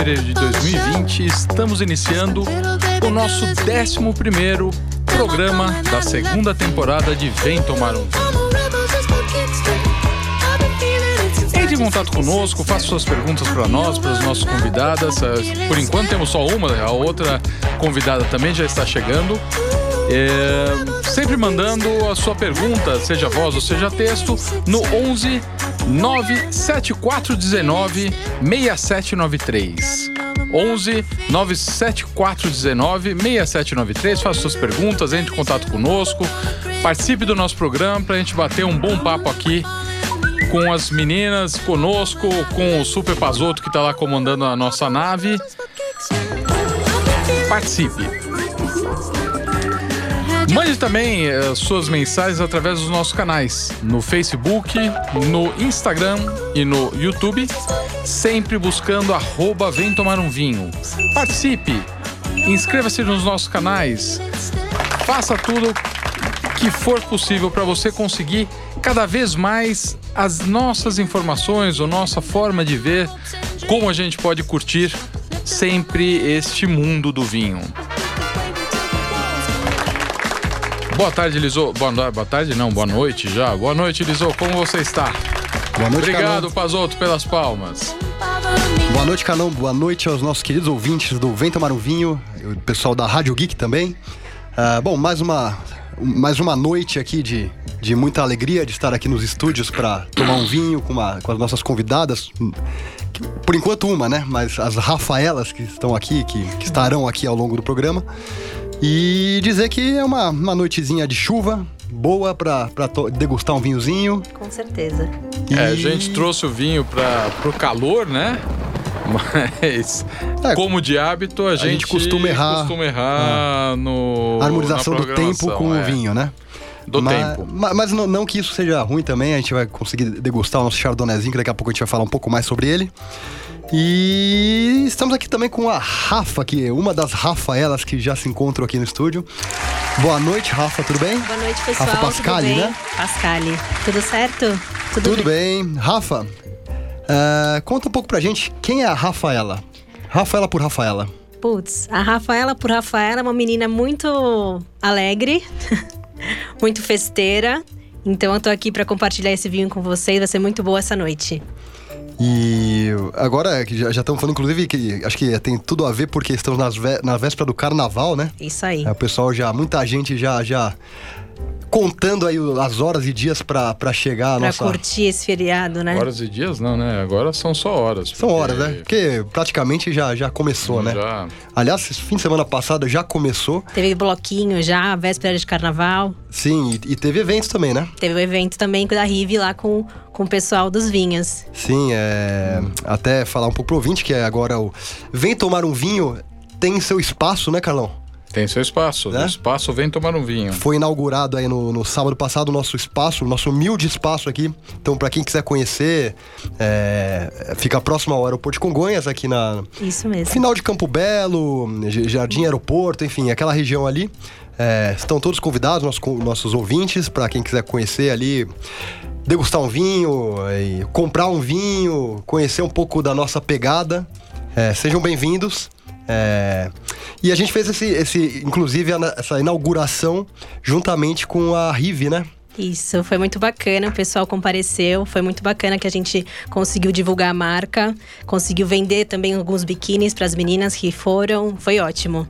Hoje, 19 de fevereiro de 2020, estamos iniciando o nosso 11 programa da segunda temporada de Vem Tomar um Entre em contato conosco, faça suas perguntas para nós, para as nossas convidadas. Por enquanto temos só uma, a outra convidada também já está chegando. É, sempre mandando a sua pergunta, seja voz ou seja texto, no 11 97419 6793. 11 97419 6793. Faça suas perguntas, entre em contato conosco, participe do nosso programa para a gente bater um bom papo aqui com as meninas, conosco, com o Super Pazoto que está lá comandando a nossa nave. Participe. Mande também uh, suas mensagens através dos nossos canais no Facebook, no Instagram e no YouTube, sempre buscando arroba Vem Tomar um Vinho. Participe, inscreva-se nos nossos canais, faça tudo que for possível para você conseguir cada vez mais as nossas informações, a nossa forma de ver como a gente pode curtir sempre este mundo do vinho. Boa tarde, Lisô. Boa, boa tarde, não, boa noite já. Boa noite, Lisô. Como você está? Boa noite, Obrigado. Pazoto, pelas palmas. Boa noite, Canão. Boa noite aos nossos queridos ouvintes do Vem Tomar um Vinho, o pessoal da Rádio Geek também. Uh, bom, mais uma, mais uma noite aqui de, de muita alegria de estar aqui nos estúdios para tomar um vinho com, uma, com as nossas convidadas. Por enquanto, uma, né? Mas as Rafaelas que estão aqui, que, que estarão aqui ao longo do programa. E dizer que é uma, uma noitezinha de chuva, boa para degustar um vinhozinho. Com certeza. E... É, a gente trouxe o vinho para o calor, né? Mas, é, como de hábito, a, a gente, gente, costuma errar, costuma errar é. no. A harmonização do tempo com é. o vinho, né? Do mas, tempo. Mas, mas não, não, que isso seja ruim também, a gente vai conseguir degustar o nosso chardonnayzinho, que daqui a pouco a gente vai falar um pouco mais sobre ele. E estamos aqui também com a Rafa, que é uma das Rafaelas que já se encontram aqui no estúdio. Boa noite, Rafa, tudo bem? Boa noite, pessoal. Rafa Pascali, né? Pascali. Tudo certo? Tudo, tudo bem. bem. Rafa, uh, conta um pouco pra gente quem é a Rafaela. Rafaela por Rafaela. Putz, a Rafaela por Rafaela é uma menina muito alegre, muito festeira. Então eu tô aqui para compartilhar esse vinho com vocês, vai ser muito boa essa noite. E agora que já, já estamos falando, inclusive, que acho que tem tudo a ver porque estamos nas vé na véspera do carnaval, né? Isso aí. É, o pessoal já, muita gente já, já contando aí as horas e dias para chegar pra nossa... curtir esse feriado, né? Horas e dias não, né? Agora são só horas. São horas, né? Porque praticamente já, já começou, né? Já. Aliás, fim de semana passado já começou. Teve bloquinho já, véspera de carnaval. Sim, e, e teve eventos também, né? Teve o um evento também da Rive lá com, com o pessoal dos vinhos. Sim, é... Até falar um pouco pro ouvinte, que é agora o... Vem tomar um vinho, tem seu espaço, né, Carlão? Tem seu espaço. Né? O espaço vem tomar um vinho. Foi inaugurado aí no, no sábado passado o nosso espaço, o nosso humilde espaço aqui. Então, para quem quiser conhecer, é, fica próximo ao aeroporto de Congonhas, aqui na. Isso mesmo. Final de Campo Belo, Jardim Aeroporto, enfim, aquela região ali. É, estão todos convidados, nossos, nossos ouvintes, para quem quiser conhecer ali degustar um vinho, comprar um vinho, conhecer um pouco da nossa pegada. É, sejam bem-vindos. É, e a gente fez esse, esse, inclusive, essa inauguração juntamente com a Rive, né? Isso, foi muito bacana, o pessoal compareceu, foi muito bacana que a gente conseguiu divulgar a marca, conseguiu vender também alguns biquínis para as meninas que foram, foi ótimo.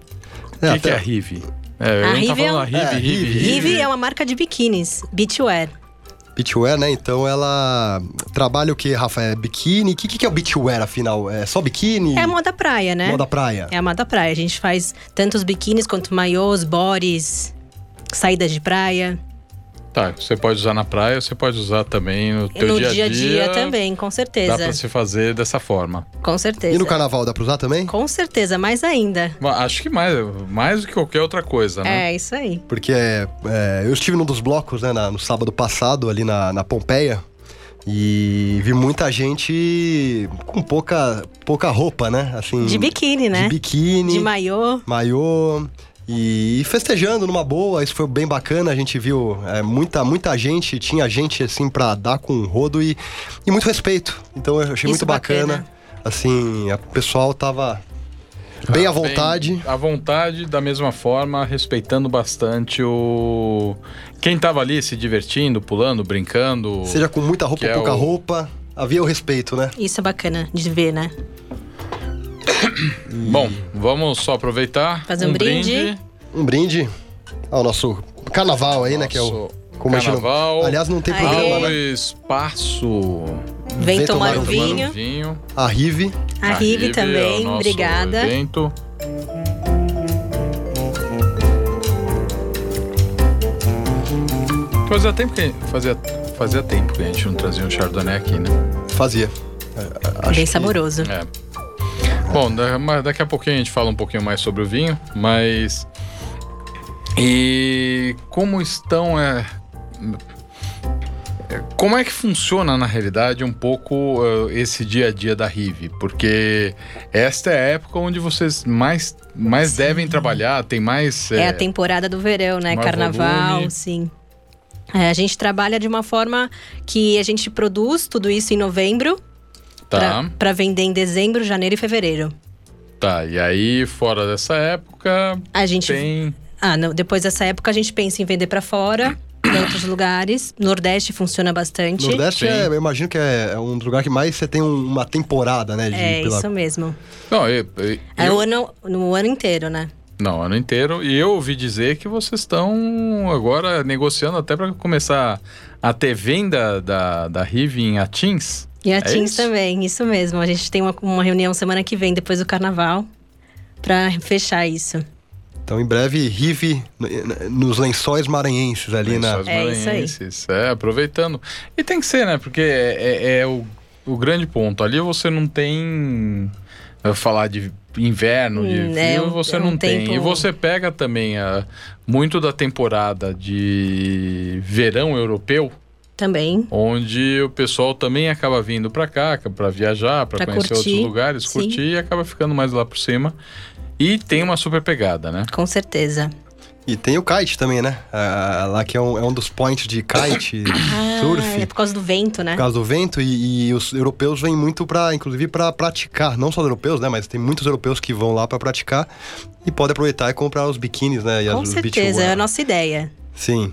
O é, que, que, é a Rive? É, a Rive, é, a Rive, é, Rive, Rive, Rive é uma marca de biquínis, beachwear. Beachwear, né? Então ela trabalha o que, Rafa? É biquíni? O que, que é o beachwear, afinal? É só biquíni? É a moda praia, né? Moda praia. É a moda praia. A gente faz tanto os biquínis quanto maiôs, bodies, saídas de praia. Tá, você pode usar na praia, você pode usar também no teu no dia a dia. No dia a dia também, com certeza. Dá pra se fazer dessa forma. Com certeza. E no carnaval dá pra usar também? Com certeza, mais ainda. Acho que mais, mais do que qualquer outra coisa, né? É, isso aí. Porque é, é, eu estive num dos blocos, né, na, no sábado passado, ali na, na Pompeia. E vi muita gente com pouca, pouca roupa, né? Assim, de biquíni, né? De biquíni. De maiô. Maiô. E festejando numa boa, isso foi bem bacana. A gente viu é, muita, muita gente, tinha gente assim para dar com o rodo e, e muito respeito. Então eu achei isso muito bacana. bacana. Assim, o pessoal tava bem à vontade. Bem, à vontade, da mesma forma, respeitando bastante o. Quem tava ali se divertindo, pulando, brincando. Seja com muita roupa ou é pouca o- roupa, havia o respeito, né? Isso é bacana de ver, né? Bom, vamos só aproveitar. Fazer um brinde. Um brinde ao nosso carnaval aí, né? Que é o. Nosso Como gente não- carnaval. Aliás, não tem programa, Ao né? espaço. Vem, Vem tomar tomar um um vinho. vinho. A Rive. A Rive é o também, nosso obrigada. Evento. Fazia tempo que fazia, fazia tempo que a gente não trazia um Chardonnay aqui, né? Fazia. É, acho Bem que- saboroso. É. Bom, daqui a pouquinho a gente fala um pouquinho mais sobre o vinho, mas. E como estão. É... é, Como é que funciona na realidade um pouco eh, esse dia a dia da Rive? Porque esta é a época onde vocês mais, mais devem trabalhar, tem mais. É eh, a temporada do verão, né? Carnaval, volume. sim. É, a gente trabalha de uma forma que a gente produz tudo isso em novembro tá, para vender em dezembro, janeiro e fevereiro. tá. E aí, fora dessa época, A gente tem. Ah, não, depois dessa época a gente pensa em vender para fora, em outros lugares. Nordeste funciona bastante. Nordeste, é, eu imagino que é, é um dos lugares que mais você tem um- uma temporada, né? De, É, pela- isso mesmo. Não, eu, eu- É eu- o ano, no ano inteiro, né? Não, ano inteiro. E eu ouvi dizer que vocês estão agora negociando até para começar a ter venda da, da Rive em Atins. E a É Teams isso? também, isso mesmo. A gente tem uma, uma reunião semana que vem, depois do carnaval, para fechar isso. Então, em breve, Rive nos lençóis maranhenses ali na. Lençóis É isso aí. Maranhenses. É, aproveitando. E tem que ser, né? Porque é, é- é o, o grande ponto. Ali você não tem. eu falar de inverno, de Hum, é frio, um- você é um não tem. tempo- E você pega também a, muito da temporada de verão europeu. Também. onde o pessoal também acaba vindo para cá para viajar, para Pra conhecer curtir, outros lugares, sim. curtir e acaba ficando mais lá por cima. E tem uma super pegada, né? Com certeza. E tem o kite também, né? Ah, lá que é um, é um dos points de kite, surf. é por causa do vento, né? Por causa do vento, e, e os europeus vêm muito para, inclusive, para praticar. Não só os europeus, né? Mas tem muitos europeus que vão lá para praticar e podem aproveitar e comprar os biquínis, né? E Com as, certeza, é a nossa ideia. Sim.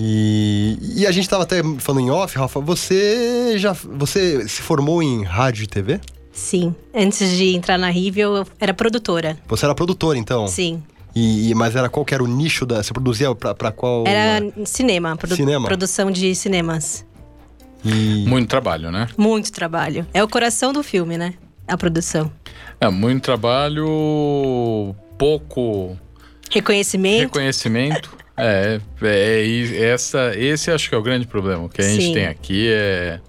E, e a gente tava até falando em off, Rafa, você já você se formou em rádio e TV? Sim. Antes de entrar na Rive, eu era produtora. Você era produtora, então? Sim. E, e- mas era qual que era o nicho da. Você produzia pra, pra qual. Era cinema, produ- Cinema? produção de cinemas. E, Muito trabalho, né? Muito trabalho. É o coração do filme, né? A produção. É, muito trabalho, pouco Reconhecimento. reconhecimento. É, é, essa, esse acho que é o grande problema. O que a gente Sim. tem aqui é.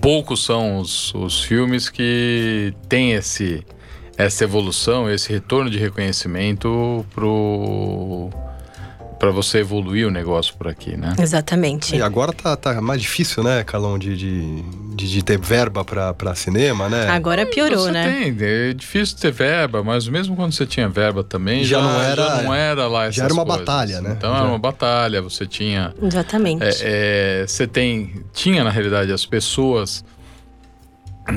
Poucos são os, os filmes que têm esse, essa evolução, esse retorno de reconhecimento pro para você evoluir o negócio por aqui, né? Exatamente. e agora tá, tá mais difícil, né, Calão, de, de, de, de ter verba pra, pra cinema, né? Agora piorou, você né? tem, é difícil ter verba, mas mesmo quando você tinha verba também, Já já, não era- já não era lá já essas era uma coisas. batalha, né? Então Já. era uma batalha, você tinha Exatamente. é, é, você tem tinha na realidade as pessoas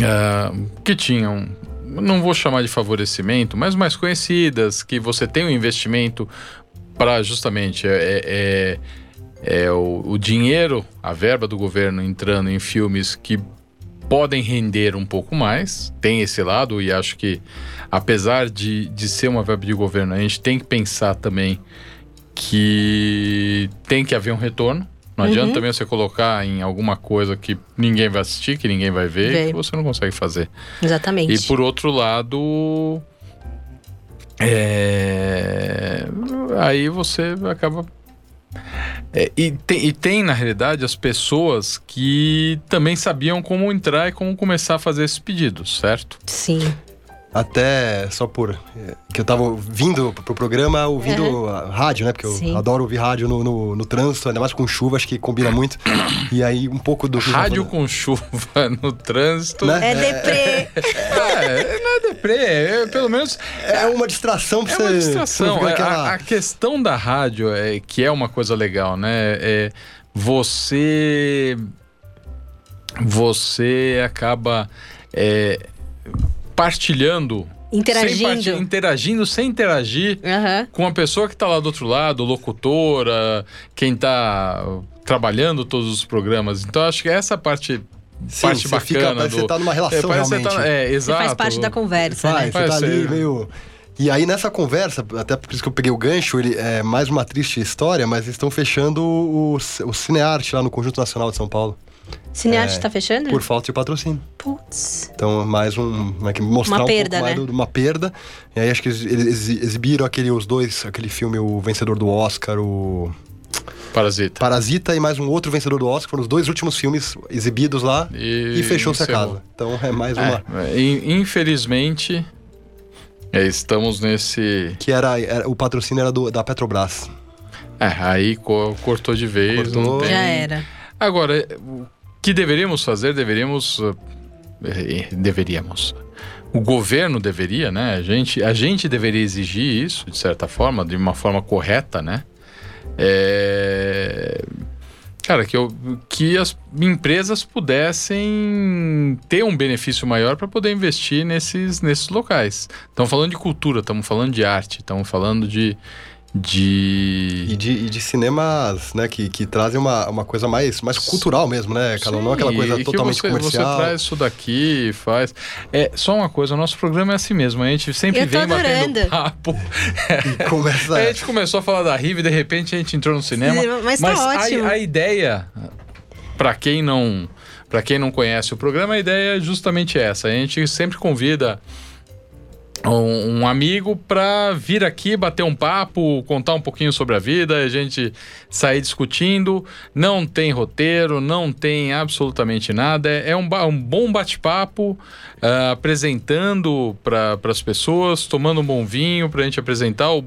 ah, que tinham não vou chamar de favorecimento mas mais conhecidas que você tem um investimento para justamente é, é, é o, o dinheiro a verba do governo entrando em filmes que podem render um pouco mais tem esse lado e acho que apesar de, de ser uma verba de governo a gente tem que pensar também que tem que haver um retorno. Não adianta também você colocar em alguma coisa que ninguém vai assistir, que ninguém vai ver, Vê. que você não consegue fazer. Exatamente. E por outro lado, é, aí você acaba. É, e, tem, e tem, na realidade, as pessoas que também sabiam como entrar e como começar a fazer esses pedidos, certo? Sim. Até só por. eh, Que eu tava vindo pro programa ouvindo a rádio, né? Porque eu Sim. adoro ouvir rádio no, no, no trânsito, ainda mais com chuva, acho que combina muito. E aí, um pouco do. Rádio com chuva no trânsito. Né? É deprê. É, não é deprê, é, pelo menos É uma distração pra É você. uma distração. É, a, aquela- a questão da rádio, é, que é uma coisa legal, né? É, você. Você acaba é, partilhando. Interagindo. Sem interagindo sem interagir Aham. com a pessoa que está lá do outro lado, locutora, quem está trabalhando todos os programas. Então acho que essa parte, Sim, parte você fica- bacana parece que do... você tá numa relação é, que você realmente. tá- é, Você exato. faz parte da conversa, Vai, né? você tá ali meio. E aí nessa conversa, até por isso que eu peguei o gancho, ele é mais uma triste história, mas eles estão fechando o, o Cinearte lá no Conjunto Nacional de São Paulo, Cinearte É, tá fechando? por falta de patrocínio. Putz. Então, mais um. Como é que mostrar Uma um perda, pouco mais né? do- uma perda. E aí acho que eles, eles exibiram aquele, os dois, aquele filme, o vencedor do Oscar, o Parasita. Parasita e mais um outro vencedor do Oscar, foram os dois últimos filmes exibidos lá E e, fechou-se a casa. Então é mais uma. É, in- infelizmente, é, estamos nesse. Que era, era- o patrocínio era do, da Petrobras. É, aí co- cortou de vez. Cortou. Não tem... Já era. Agora, o que deveríamos fazer? Deveríamos. uh, eh, Deveríamos. O governo deveria, né? A gente, a gente deveria exigir isso, de certa forma, de uma forma correta, né? É, Cara, que, eu, que as empresas pudessem ter um benefício maior para poder investir nesses, nesses locais. Estamos falando de cultura, estamos falando de arte, estamos falando de. De... E de, e de cinemas, né, que, que trazem uma, uma coisa mais, mais cultural mesmo, né, Calão? Não aquela Sim, coisa e que totalmente você, comercial. Você traz isso daqui, faz. É só uma coisa, o nosso programa é assim mesmo. A gente sempre Eu vem batendo papo. E começa. A gente começou a falar da Rive, de repente a gente entrou no cinema. Sim, mas tá a- ótimo. A, ideia, para quem não, para quem não conhece o programa, a ideia é justamente essa. A gente sempre convida um, um amigo para vir aqui bater um papo, contar um pouquinho sobre a vida, a gente sair discutindo. Não tem roteiro, não tem absolutamente nada. É um, ba- um bom bate-papo, ah, apresentando para as pessoas, tomando um bom vinho para a gente apresentar o-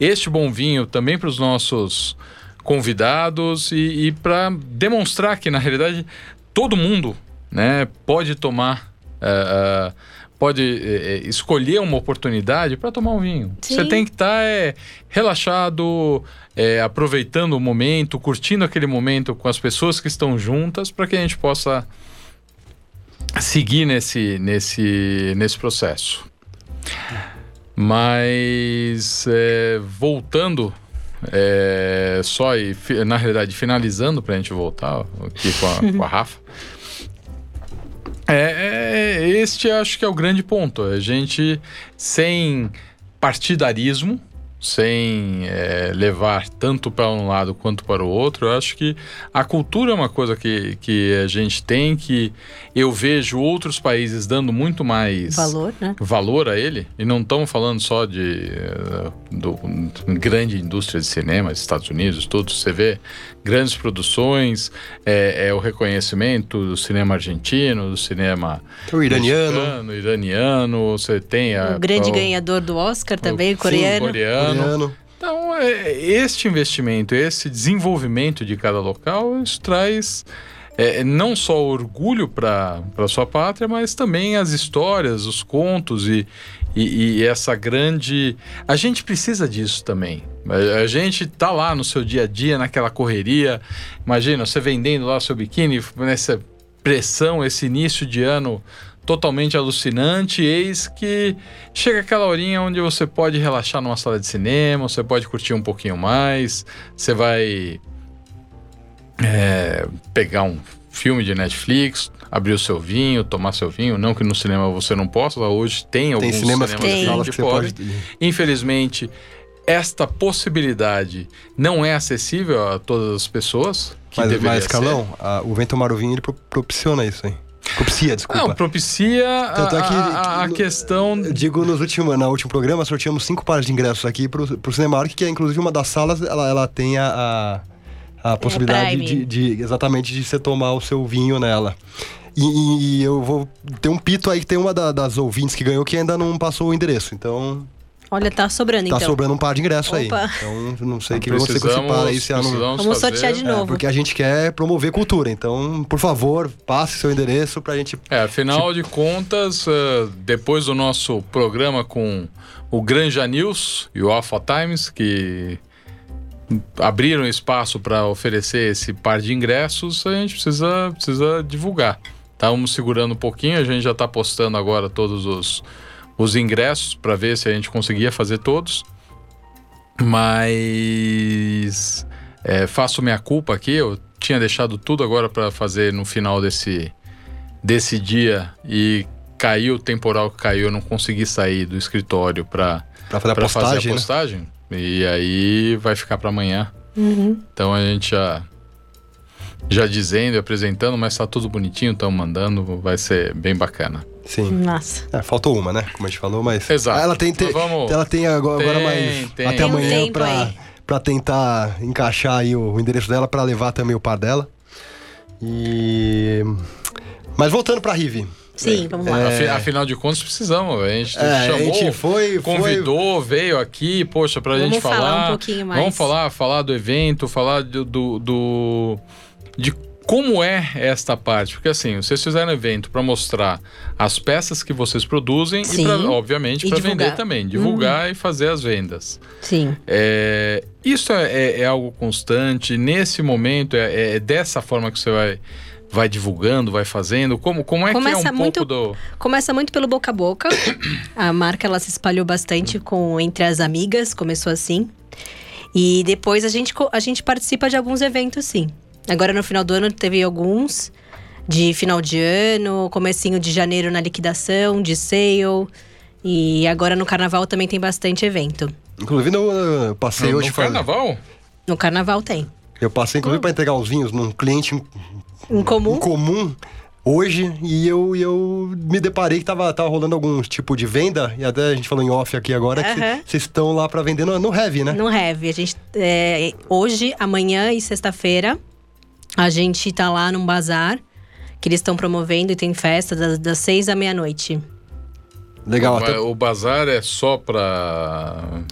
este bom vinho também para os nossos convidados e, e para demonstrar que na realidade todo mundo, né, pode tomar ah, ah, pode eh, eh, escolher uma oportunidade para tomar um vinho. Sim. Você tem que estar relaxado, eh, aproveitando o momento, curtindo aquele momento com as pessoas que estão juntas, para que a gente possa seguir nesse, nesse, nesse processo. Mas eh, voltando, eh, só e na realidade finalizando para a gente voltar aqui com a, com a Rafa. É, é, este acho que é o grande ponto. A gente, sem partidarismo, sem é, levar tanto para um lado quanto para o outro, eu acho que a cultura é uma coisa que, que a gente tem, que eu vejo outros países dando muito mais Valor, né? valor a ele, e não estamos falando só de eh, do, grande indústria de cinema, Estados Unidos, tudo. Você vê grandes produções, é, é o reconhecimento do cinema argentino, do cinema O iraniano. mexicano, iraniano, você tem a, O grande o- ganhador do Oscar também, o- coreano. sim, coreano. Coreano. Então, é, este investimento, esse desenvolvimento de cada local, isso traz é, não só orgulho para a sua pátria, mas também as histórias, os contos e, e, e essa grande. A gente precisa disso também. A, gente tá lá no seu dia a dia, naquela correria. Imagina, você vendendo lá seu biquíni, nessa pressão, esse início de ano totalmente alucinante, eis que chega aquela horinha onde você pode relaxar numa sala de cinema, você pode curtir um pouquinho mais, você vai é, pegar um filme de Netflix, abrir o seu vinho, tomar seu vinho, não que no cinema você não possa, hoje tem alguns Tem cinemas que Tem. que você pode. pode. Infelizmente, esta possibilidade não é acessível a todas as pessoas. Que Mas, mas. Calão, a- o Vento Marovinho ele pro- propiciona isso aí. Propicia, desculpa. Não, propicia a, Tanto é que- a- a- no- questão. Digo, nos últimos, no último programa, sorteamos cinco pares de ingressos aqui pro, pro Cinemark, que é inclusive uma das salas, ela, ela tem a, a, a possibilidade Prime. de, de- exatamente de você tomar o seu vinho nela. E, e- eu vou ter um pito aí que tem uma da- das ouvintes que ganhou que ainda não passou o endereço. Então, Olha, tá sobrando tá então. sobrando um par de ingressos aí. Opa. Então, não sei o que vai acontecer com esse par aí se ela não. Vamos fazer- sortear de É, novo. porque a gente quer promover cultura. Então, por favor, passe seu endereço pra gente. É, afinal de contas, eh, depois do nosso programa com o Granja News e o Alpha Times, que abriram espaço para oferecer esse par de ingressos, a gente precisa, precisa divulgar. Estávamos segurando um pouquinho, a gente já está postando agora todos os, os ingressos para ver se a gente conseguia fazer todos. Mas é, faço minha culpa aqui, eu tinha deixado tudo agora para fazer no final desse, desse dia e caiu o temporal que caiu, eu não consegui sair do escritório para fazer a postagem. Fazer a postagem né? E aí vai ficar para amanhã. Uhum. Então a gente já já dizendo e apresentando, mas tá tudo bonitinho, estão mandando, vai ser bem bacana. Sim. Nossa. É, faltou uma, né? Como a gente falou, mas. Exato. Ela tem, te... vamos... ela tem agora, tem, mais tem. até amanhã um para para tentar encaixar aí o, o endereço dela para levar também o par dela. E mas voltando para Rive. Sim, vamos lá. É... Afinal de contas, precisamos. A gente é, chamou, a gente foi, convidou, foi... veio aqui, poxa, pra vamos gente falar. falar um pouquinho mais. Vamos falar, falar do evento, falar do, do, do de como é esta parte? Porque assim, vocês fizeram um evento para mostrar as peças que vocês produzem Sim. e, pra, obviamente, para vender também, divulgar uhum. e fazer as vendas. Sim. É, isso é, é, é, algo constante. Nesse momento, é, é, dessa forma que você vai vai divulgando, vai fazendo? Como, como é começa que é um muito, pouco do... Começa muito pelo boca a boca. a marca, ela se espalhou bastante com entre as amigas, começou assim. E depois a gente, a gente participa de alguns eventos, sim. Agora no final do ano teve alguns. De final de ano, comecinho de janeiro na liquidação, de sale. E agora no carnaval também tem bastante evento. Inclusive no passei no, hoje. No carnaval? No carnaval tem. Eu passei, inclusive, para entregar os vinhos num cliente em comum? Em comum hoje e eu, eu me deparei que tava, tava rolando algum tipo de venda, e até a gente falou em off aqui agora, que vocês estão lá para vender no, no Heavy, né? No Heavy. A gente, é, hoje, amanhã e sexta-feira, a gente tá lá num bazar que eles estão promovendo e tem festa das, das seis à meia-noite. Legal. O, até... o bazar é só para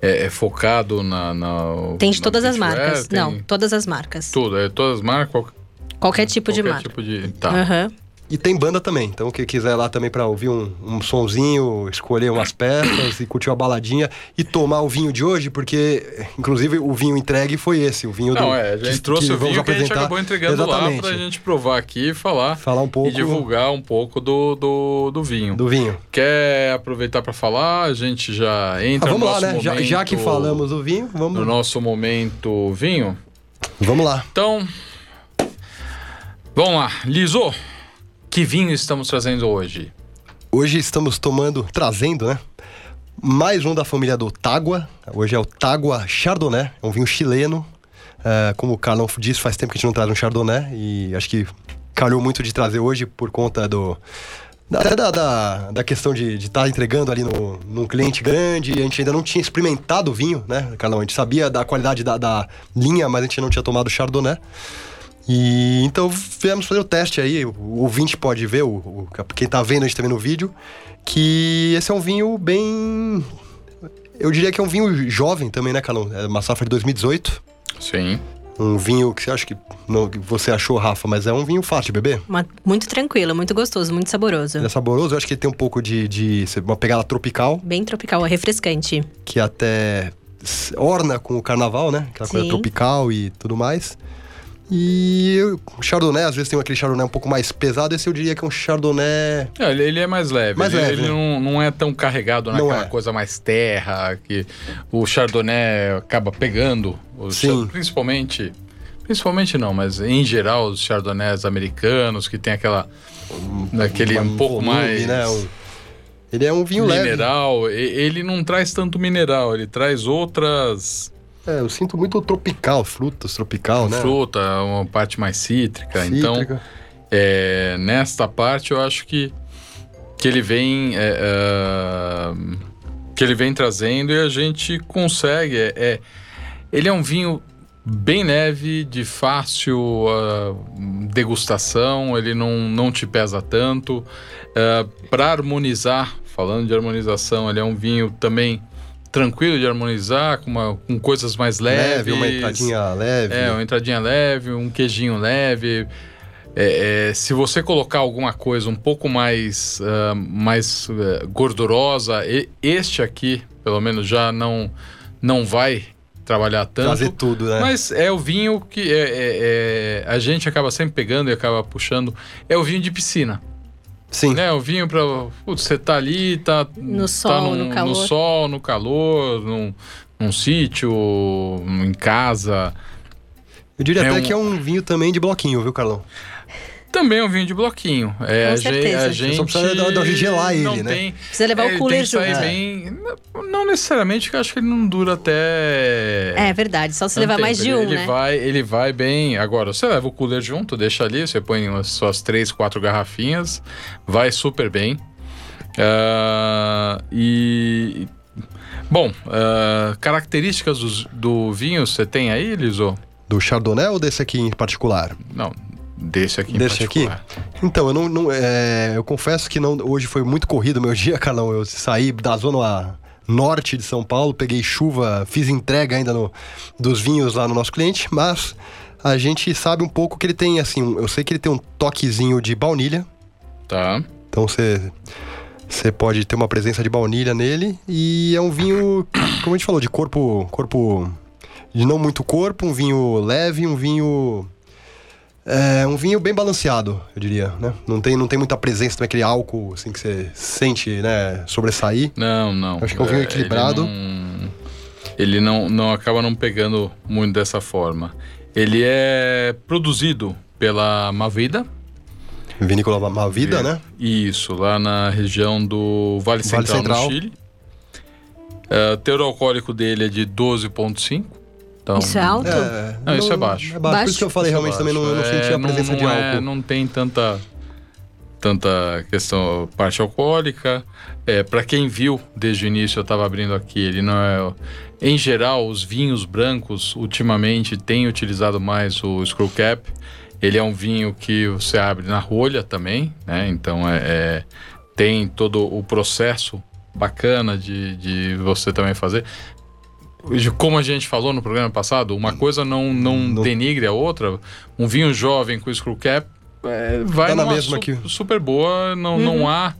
é, é, focado na, na Tem de todas as marcas. Tem... Não, todas as marcas. Tudo, é todas as marcas. Qualquer tipo Qualquer de marca. Tipo de... Tá. Uhum. E tem banda também, então quem quiser lá também para ouvir um, um sonzinho, escolher umas peças e curtir uma baladinha e tomar o vinho de hoje, porque inclusive o vinho entregue foi esse, o vinho Não, do, é, a gente que, trouxe que o vinho apresentar. que a gente acabou entregando Exatamente. lá pra gente provar aqui e falar. Falar um pouco. E divulgar um pouco do, do, do vinho. Do vinho. Quer aproveitar para falar? A gente já entra ah, vamos no lá, né? Já, já que falamos do vinho, vamos. No nosso momento vinho. Vamos lá. Então, vamos lá. Liso, que vinho estamos trazendo hoje? Hoje estamos tomando, trazendo, né? Mais um da família do Tagua. Hoje é o Tagua Chardonnay, é um vinho chileno. É, como o Carlão disse, faz tempo que a gente não traz um Chardonnay e acho que calhou muito de trazer hoje por conta do, até da, da, da, questão de estar tá entregando ali no, num cliente grande, a gente ainda não tinha experimentado o vinho, né, Carlão? A gente sabia da qualidade da, da linha, mas a gente não tinha tomado Chardonnay. E então viemos fazer o teste aí. O ouvinte pode ver, o, o, quem tá vendo a gente também no vídeo, que esse é um vinho bem. Eu diria que é um vinho jovem também, né, Calão? É uma safra de 2018. Sim. Um vinho que você acha que, não, que você achou, Rafa, mas é um vinho fácil de beber? Uma, muito tranquilo, muito gostoso, muito saboroso. Ele é saboroso, eu acho que ele tem um pouco de, de uma pegada tropical. Bem tropical, é refrescante. Que até orna com o carnaval, né? Aquela Sim. coisa tropical e tudo mais. E o Chardonnay, às vezes tem aquele Chardonnay um pouco mais pesado, esse eu diria que é um Chardonnay. É, ele é mais leve. Mais ele, leve. ele não, não é tão carregado naquela é. coisa mais terra, que o Chardonnay acaba pegando. Sim. principalmente. Principalmente não, mas em geral os Chardonnays americanos, que tem aquela. Um, aquele um, um pouco volume, mais. Né? Ele é um vinho mineral. leve. Mineral. Ele não traz tanto mineral, ele traz outras é, eu sinto muito tropical, frutas tropical, né? Fruta, uma parte mais cítrica. Então, cítrica. Então, é, nesta parte eu acho que, que ele vem. É, é, que ele vem trazendo e a gente consegue. É, é ele é um vinho bem leve, de fácil uh, degustação, ele não, não te pesa tanto. Uh, é, Para harmonizar, falando de harmonização, ele é um vinho também tranquilo de harmonizar, com, uma, com coisas mais leves. Leve, uma entradinha leve. É, uma entradinha leve, um queijinho leve. É, é, se você colocar alguma coisa um pouco mais, uh, mais uh, gordurosa, e, este aqui, pelo menos, já não, não vai trabalhar tanto. Fazer tudo, né? Mas é o vinho que é, é- é- a gente acaba sempre pegando e acaba puxando. É o vinho de piscina. Sim. Né? O vinho pra. Putz, você tá ali, tá. No tá sol, num- no calor. No sol, no calor, num, num sítio, em casa. Eu diria É até um- que é um vinho também de bloquinho, viu, Carlão? Também é um vinho de bloquinho. É, Com a, gente, certeza. a gente. só precisa gelar ele, não né? Tem, Precisa levar é, o cooler junto. bem. Não necessariamente, que eu acho que ele não dura até. É verdade, só se levar mais de um, ele, ele né? Vai, ele vai bem. Agora, você leva o cooler junto, deixa ali, você põe as suas três, quatro garrafinhas, vai super bem. Ah, e. Bom, ah, características dos- do, vinho você tem aí, Liso? Do Chardonnay ou desse aqui em particular? Não, desse aqui Desse aqui? Então, eu não, não- é, eu confesso que não, hoje foi muito corrido o meu dia, Carlão. Eu saí da zona norte de São Paulo, peguei chuva, fiz entrega ainda no, dos vinhos lá no nosso cliente, mas a gente sabe um pouco que ele tem, assim, um- eu sei que ele tem um toquezinho de baunilha, Tá. então você você pode ter uma presença de baunilha nele e é um vinho, como a gente falou, de corpo corpo de não muito corpo, um vinho leve, um vinho é um vinho bem balanceado, eu diria, né? Não tem, não tem muita presença também, aquele álcool assim que você sente, né, sobressair. Não, não. Acho que é um vinho equilibrado. Ele, não, ele não, não acaba não pegando muito dessa forma. Ele é produzido pela Mavida. Vinícola Mavida, É, né? Isso, lá na região do Vale Vale Central, Central. no Chile. É, o teor alcoólico dele é de 12,5. Então, Isso é alto? Não, isso é baixo. É baixo. Por isso que eu falei, Isso é realmente também não, eu não senti a É, presença não, de não é- álcool. não tem tanta tanta questão parte alcoólica. É, para quem viu desde o início, eu estava abrindo aqui, ele não é em geral os vinhos brancos ultimamente têm utilizado mais o screw cap. Ele é um vinho que você abre na rolha também, né? Então é, é- tem todo o processo bacana de, de você também fazer. De Como a gente falou no programa passado, uma coisa não, não Não- denigre a outra. Um vinho jovem com screw cap é, vai Tá na numa mesma su- aqui. super boa, não, não há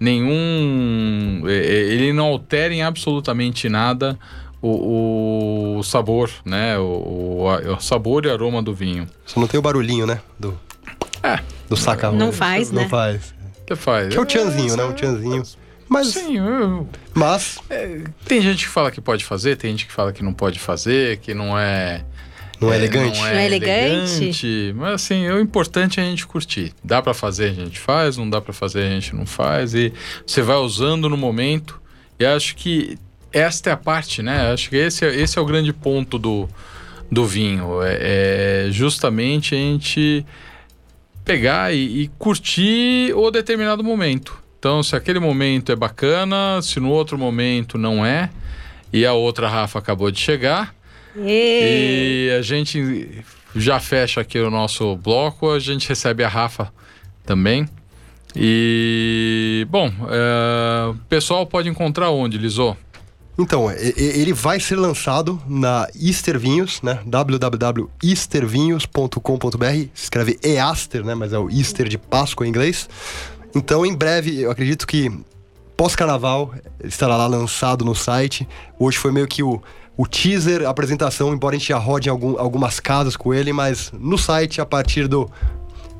nenhum. é, é, Ele não altera em absolutamente nada o, o sabor, né? O, o, sabor e aroma do vinho. Só não tem o barulhinho, né? Do, É. do saca Não faz, Não né? faz. Você faz. Que é o tchanzinho, né? O tchanzinho. Mas, Sim, eu- mas tem gente que fala que pode fazer, tem gente que fala que não pode fazer, que não é. não é elegante. Não Não é é elegante? elegante. Mas assim, o importante é a gente curtir. Dá pra fazer, a gente faz, não dá pra fazer, a gente não faz. E você vai usando no momento. E acho que esta é a parte, né? Acho que esse é, esse é o grande ponto do, do vinho. É, é justamente a gente pegar e, e curtir o determinado momento. Então, se aquele momento é bacana, se no outro momento não é, e a outra Rafa acabou de chegar, Ê, e a gente já fecha aqui o nosso bloco, a gente recebe a Rafa também. E, bom, é, o pessoal pode encontrar onde, Lisô? Então, e- e- ele vai ser lançado na Easter Vinhos, né? www.eastervinhos.com.br. Se escreve Easter, né? Mas é o Easter de Páscoa em inglês. Então, em breve, eu acredito que pós-carnaval ele estará lá lançado no site. Hoje foi meio que o, o teaser, a apresentação, embora a gente já rode em algum- algumas casas com ele, mas no site a partir do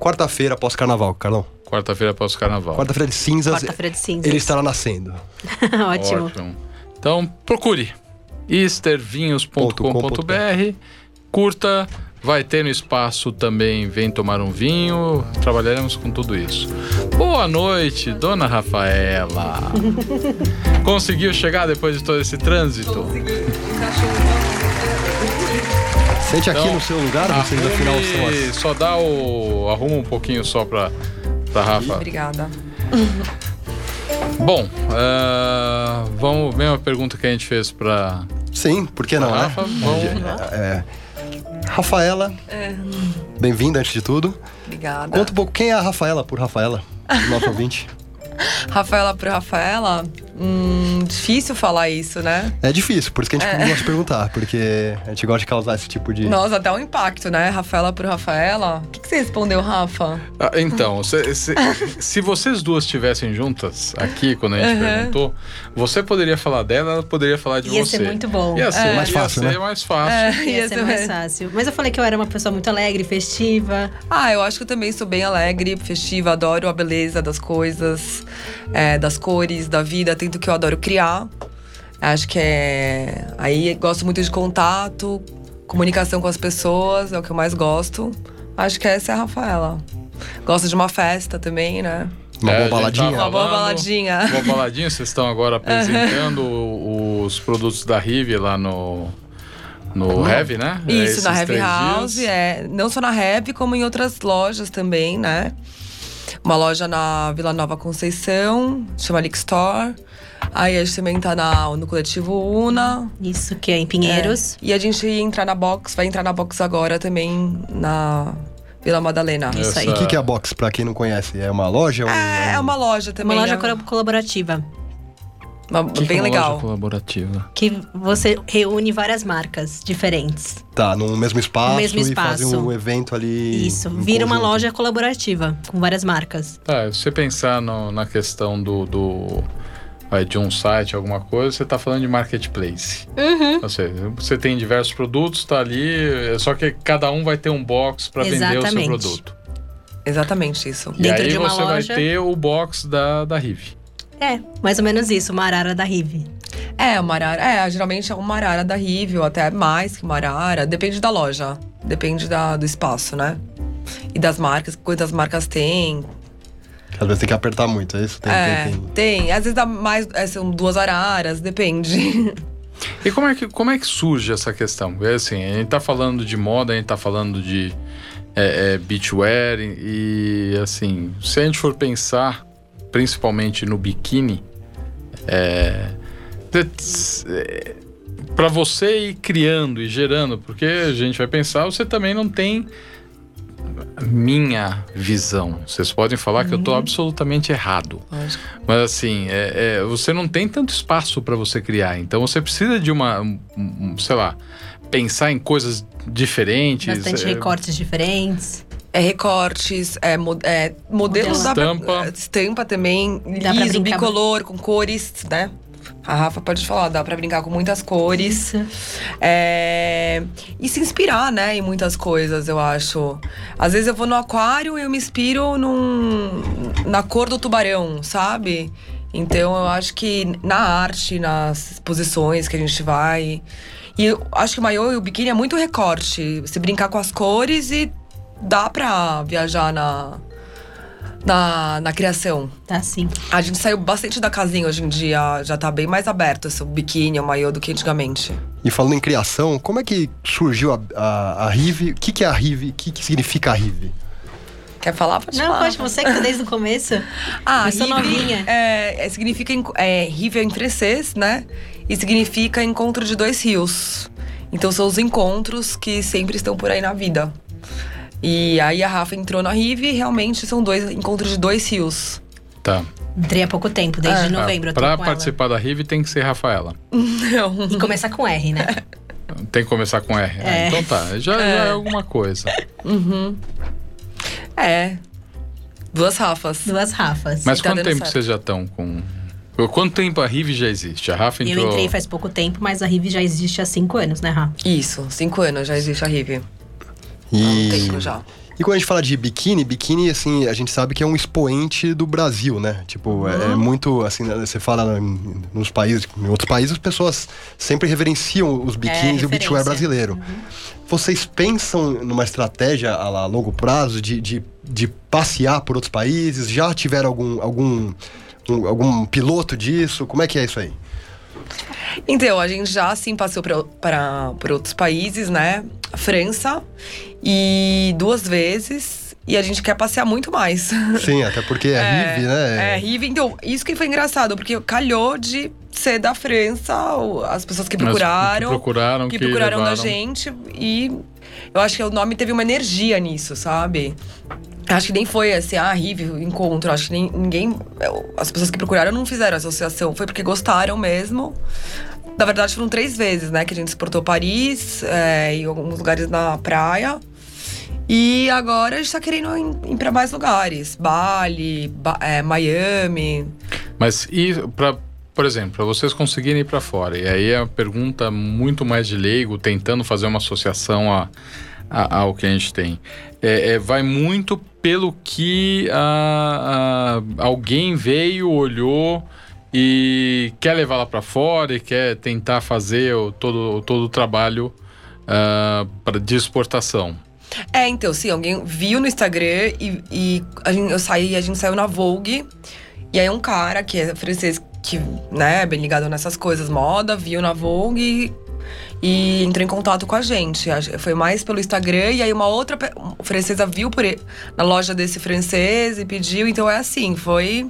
quarta-feira pós-carnaval, Carlão. Quarta-feira após o carnaval. Quarta-feira de cinzas, Quarta-feira de cinzas. ele estará nascendo. Ótimo. Ótimo. Então, procure eastervinhos.com.br, curta, vai ter no espaço também Vem Tomar um Vinho, trabalharemos com tudo isso. Boa noite, dona Rafaela. Conseguiu chegar depois de todo esse trânsito? Sente aqui Então, no seu lugar, vocês afinal são Arrume, as... só dá o... arruma um pouquinho só pra, pra Rafa. Obrigada. Bom, ah, vamos, mesma pergunta que a gente fez pra Sim, por que não, né? Rafa, vamos lá. É. Rafaela, bem-vinda antes de tudo. Obrigada. Conta um pouco, quem é a Rafaela por Rafaela? Nosso ouvinte. Rafaela por Rafaela, Hum, difícil falar isso, né? É difícil, por isso que a gente gosta de perguntar, porque a gente gosta de causar esse tipo de. Nossa, até um impacto, né? Rafaela por Rafaela. O que, que você respondeu, Rafa? Ah, então, se, se- se vocês duas estivessem juntas aqui, quando a gente Uhum. perguntou, você poderia falar dela, ela poderia falar de Ia você. ser muito bom. Ia ser Mais ia fácil, ser né? mais fácil. É, Ia ia ser ser mais mais- fácil. Mas eu falei que eu era uma pessoa muito alegre, festiva. Ah, eu acho que eu também sou bem alegre, festiva, adoro a beleza das coisas, é, das cores, da vida, tento que eu adoro criar. Acho que é. Aí gosto muito de contato, comunicação com as pessoas, é o que eu mais gosto. Acho que essa é a Rafaela. Gosto de uma festa também, né? Uma É, boa tava baladinha. Uma boa falando- baladinha. Uma baladinha, vocês estão agora apresentando os produtos da Rive lá no. No Heavy, né? É, Isso, esses na Heavy House, dias. é. Não só na Heavy, como em outras lojas também, né? Uma loja na Vila Nova Conceição, chama Lick Store. Aí a gente também tá na, no coletivo Una. Isso que é em Pinheiros. É. E a gente ia entrar na box, vai entrar na box agora também na Vila Madalena. Isso aí. E o que, que é a box, pra quem não conhece? É uma loja? ou- É, é uma loja Uma também. loja né? colo- colaborativa. Uma- Que que é bem uma legal. Loja colaborativa. Que você reúne várias marcas diferentes. Tá, no mesmo espaço, No mesmo e fazem espaço. um evento ali. Isso. Vira uma conjunto. loja colaborativa, com várias marcas. Tá, se você pensar no- na questão do. do vai, de um site, alguma coisa, você tá falando de marketplace. Uhum. Ou seja, você tem diversos produtos, tá ali, é só que cada um vai ter um box para vender o seu produto. Exatamente isso. E Dentro aí de uma você vai loja. ter o box da, da Rive. É, mais ou menos isso, uma arara da Rive. É, uma arara. É, geralmente é uma arara da Rive, ou até mais que uma arara. Depende da loja. Depende da, do espaço, né? E das marcas, quantas marcas tem. Às vezes tem que apertar muito, é isso? Tem, é, tem, tem, tem. Às vezes dá mais. é, são duas araras, depende. E como é que, como é que surge essa questão? É assim, a gente tá falando de moda, a gente tá falando de é, é, beachwear e, e, assim, se a gente for pensar principalmente no biquíni, é, para você ir criando e gerando, porque a gente vai pensar, você também não tem minha visão. Vocês podem falar que eu tô absolutamente errado. Lógico. Mas assim, é, é, você não tem tanto espaço para você criar. Então você precisa de uma, um, sei lá, pensar em coisas diferentes. Bastante é, recortes diferentes. É recortes, é, mo- é modelos da Estampa. estampa também, Dá liso, bicolor, com cores, né? A Rafa pode falar, dá pra brincar com muitas cores. É, E se inspirar, né, em muitas coisas, eu acho. Às vezes eu vou no aquário e eu me inspiro num... na cor do tubarão, sabe? Então eu acho que na arte, nas exposições que a gente vai. E eu acho que o maiô e o biquíni é muito recorte. Você brincar com as cores e dá pra viajar na, na, na criação. Tá sim. A gente saiu bastante da casinha hoje em dia, já tá bem mais aberto esse biquíni, o maiô do que antigamente. E falando em criação, como é que surgiu a, a, a Rive? O que, que é a Rive? O que, que significa a Rive? Quer falar? Pode Não, falar. pode, você que tá desde o começo. Ah, Eu sou Rive novinha. É, é, significa. É, Rive é em francês, né? E significa encontro de dois rios. Então são os encontros que sempre estão por aí na vida. E aí a Rafa entrou na Rive e realmente são dois encontros de dois rios. Tá. Entrei há pouco tempo, desde É. novembro. eu Para com participar da Rive tem que ser Rafaela. Não. ela. E começar com R, né? Tem que começar com R. Ah, É. então tá, já, já é alguma coisa. É. Duas Rafas. Duas Rafas. Mas tá quanto tempo certo. vocês já estão com. Quanto tempo a Rive já existe? A Rafa Eu entrou. entrei faz pouco tempo, mas a Rive já existe há cinco anos, né, Rafa? Isso, cinco anos já existe a Rive. Há E, um tempo já. e quando a gente fala de biquíni, biquíni, assim, a gente sabe que é um expoente do Brasil, né? Tipo, é, Uhum. é muito, assim, né, você fala nos países, em outros países, as pessoas sempre reverenciam os biquínis e o beachwear É, brasileiro. Vocês pensam numa estratégia a longo prazo de, de, de passear por outros países? Já tiveram algum, algum, um- algum piloto disso? Como é que é isso aí? Então, a gente já sim passou para outros países, né? França e duas vezes. E a gente quer passear muito mais. Sim, até porque é, Rive, né? É, Rive. Então, isso que foi engraçado, porque calhou de ser da França, as pessoas que Mas procuraram. que procuraram, que que procuraram da levaram. gente. E eu acho que o nome teve uma energia nisso, sabe? Acho que nem foi assim, ah, Rive, encontro. Acho que nem, ninguém. As pessoas que procuraram não fizeram associação. Foi porque gostaram mesmo. Na verdade, foram três vezes, né? Que a gente exportou Paris é, e alguns lugares na praia. E agora a gente tá querendo ir, pra mais lugares. Bali, ba é, Miami. Mas e pra, por exemplo, para vocês conseguirem ir para fora, e aí é a pergunta muito mais de leigo, tentando fazer uma associação a, a, ao que a gente tem. É, é, vai muito pelo que a, a, alguém veio, olhou e quer levar lá para fora e quer tentar fazer o, todo, todo o trabalho uh, pra, de exportação. É, então, sim, alguém viu no Instagram e, e a gente, eu saí, a gente saiu na Vogue. E aí um cara que é francês, que né, é bem ligado nessas coisas, moda, viu na Vogue e entrou em contato com a gente. Foi mais pelo Instagram e aí uma outra francesa viu por ele, na loja desse francês e pediu. Então é assim, foi.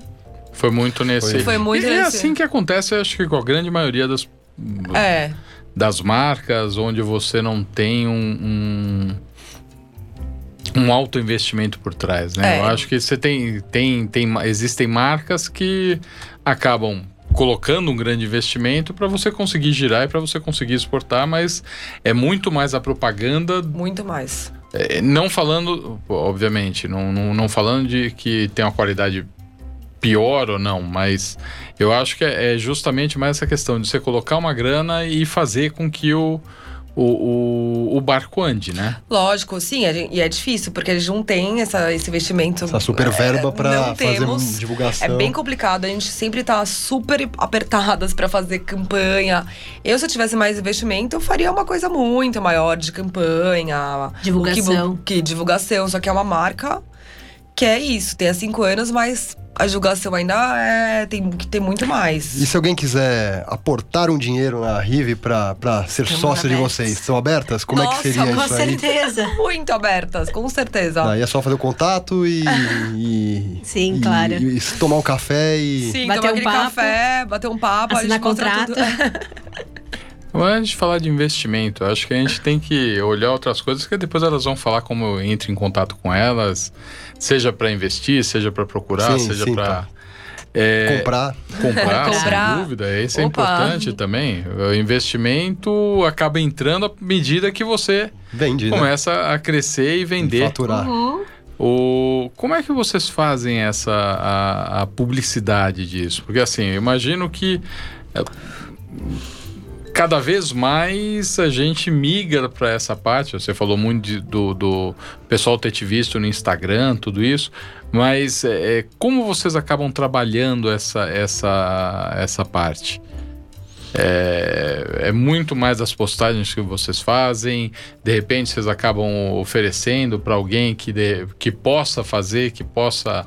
Foi muito nesse. Foi, foi muito e nesse. é assim que acontece, acho que com a grande maioria das. É. Das marcas onde você não tem um, um um alto investimento por trás, né? É. Eu acho que você tem, tem, tem, existem marcas que acabam colocando um grande investimento para você conseguir girar e para você conseguir exportar, mas é muito mais a propaganda. Muito mais. É, não falando, obviamente, não, não, não, falando de que tem uma qualidade pior ou não, mas eu acho que é, é justamente mais essa questão de você colocar uma grana e fazer com que o o, o, o, barco ande, né? Lógico, sim, e é difícil, porque a gente não tem essa, esse investimento. Essa super verba é, para fazer divulgação. É bem complicado, a gente sempre tá super apertadas para fazer campanha. Eu, se eu tivesse mais investimento, eu faria uma coisa muito maior de campanha. Divulgação. Que, que divulgação, só que é uma marca que é isso, tem há cinco anos, mas a julgação ainda é, tem que ter muito mais. E se alguém quiser aportar um dinheiro na Rive para ser sócia de vocês, são abertas? Como Nossa, é que seria com isso aí? certeza. Muito abertas, com certeza. Aí é só fazer o contato e. e Sim, e, claro. E, tomar um café e. Sim, Bater tomar um aquele papo, café, bater um papo, assinar a gente mostra contrato. tudo. Antes de falar de investimento, acho que a gente tem que olhar outras coisas que depois elas vão falar como eu entro em contato com elas, seja para investir, seja para procurar, Sim, seja para tá. é, Comprar. comprar, Comprar. sem dúvida. Isso é Opa. importante também. O investimento acaba entrando à medida que você Vende, né? começa a crescer e vender. Faturar. O, como é que vocês fazem essa a, a publicidade disso? Porque assim, eu imagino que é, cada vez mais a gente migra para essa parte. Você falou muito de- do, do pessoal ter te visto no Instagram, tudo isso. Mas é, é, como vocês acabam trabalhando essa, essa, essa parte? É, é muito mais das postagens que vocês fazem. De repente, vocês acabam oferecendo para alguém que, de- que possa fazer, que possa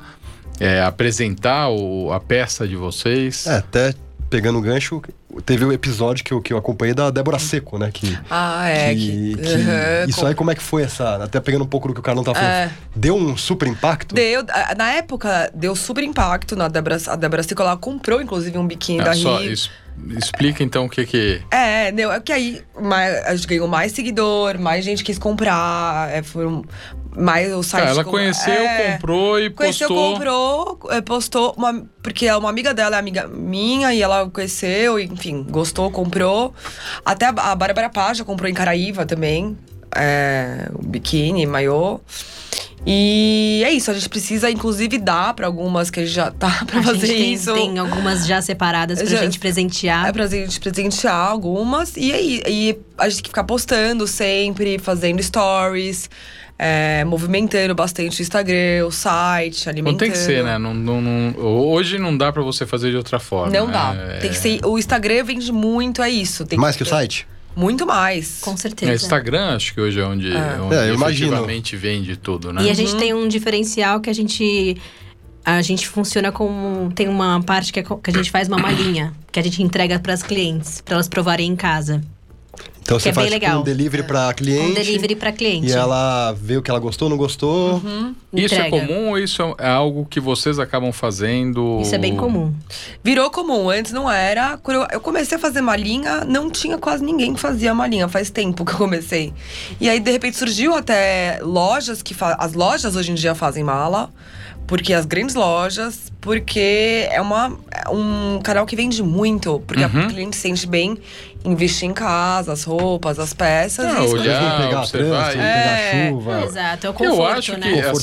é, apresentar o- a peça de vocês. É, até pegando o gancho, teve o episódio que eu, que eu acompanhei da Débora Seco, né? Que, Ah, é. que- Que, isso com- aí, como é que foi essa. Até pegando um pouco do que o Carlão tava falando. É. Deu um super impacto? Deu, na época, deu super impacto na Débora. A Débora Seco, ela comprou, inclusive, um biquíni É, da só Rio. es- explica então o que que. É, deu. É que aí mais, a gente ganhou mais seguidor, mais gente quis comprar. É, foram mais o site. Tá, ela conheceu, é, comprou e Conheceu, postou. comprou, é, postou, uma, porque uma amiga dela é amiga minha e ela conheceu, enfim, gostou, comprou. Até a, a Bárbara Paz já comprou em Caraíva também, é, o biquíni, maiô. E é isso, a gente precisa inclusive dar pra algumas que a gente já tá pra A fazer gente tem, isso. tem algumas já separadas pra Já- gente presentear. É pra gente presentear algumas. E aí, e a gente tem que ficar postando sempre, fazendo stories, é, movimentando bastante o Instagram, o site, Não alimentando. tem que ser, né? Não, não- não- hoje não dá para você fazer de outra forma. Não né? dá. É- Tem que ser. O Instagram vende muito, é isso. Tem Mais que o site? Muito mais. Com É, certeza. Instagram, acho que hoje é onde, É. onde É, efetivamente vende tudo, né? E a gente tem um diferencial que a gente. A gente funciona como. Tem uma parte que, é que a gente faz uma malinha, que a gente entrega para as clientes, para elas provarem em casa. Então Que você é faz bem tipo, um delivery pra cliente. Um delivery pra cliente. E ela vê o que ela gostou, não gostou. Uhum. Isso é comum ou isso é algo que vocês acabam fazendo? Isso é bem comum. Virou comum, antes não era. Quando eu comecei a fazer malinha, não tinha quase ninguém que fazia malinha. Faz tempo que eu comecei. E aí, de repente, surgiu até lojas que fa... As lojas hoje em dia fazem mala. Porque as grandes lojas, porque é, uma, é um canal que vende muito. Porque Uhum. a cliente se sente bem investir em casa, as roupas, as peças. E isso- olhar, pegar observar trânsito, e- pegar É. chuva. Exato, é o conforto, Eu acho né? que, Conforto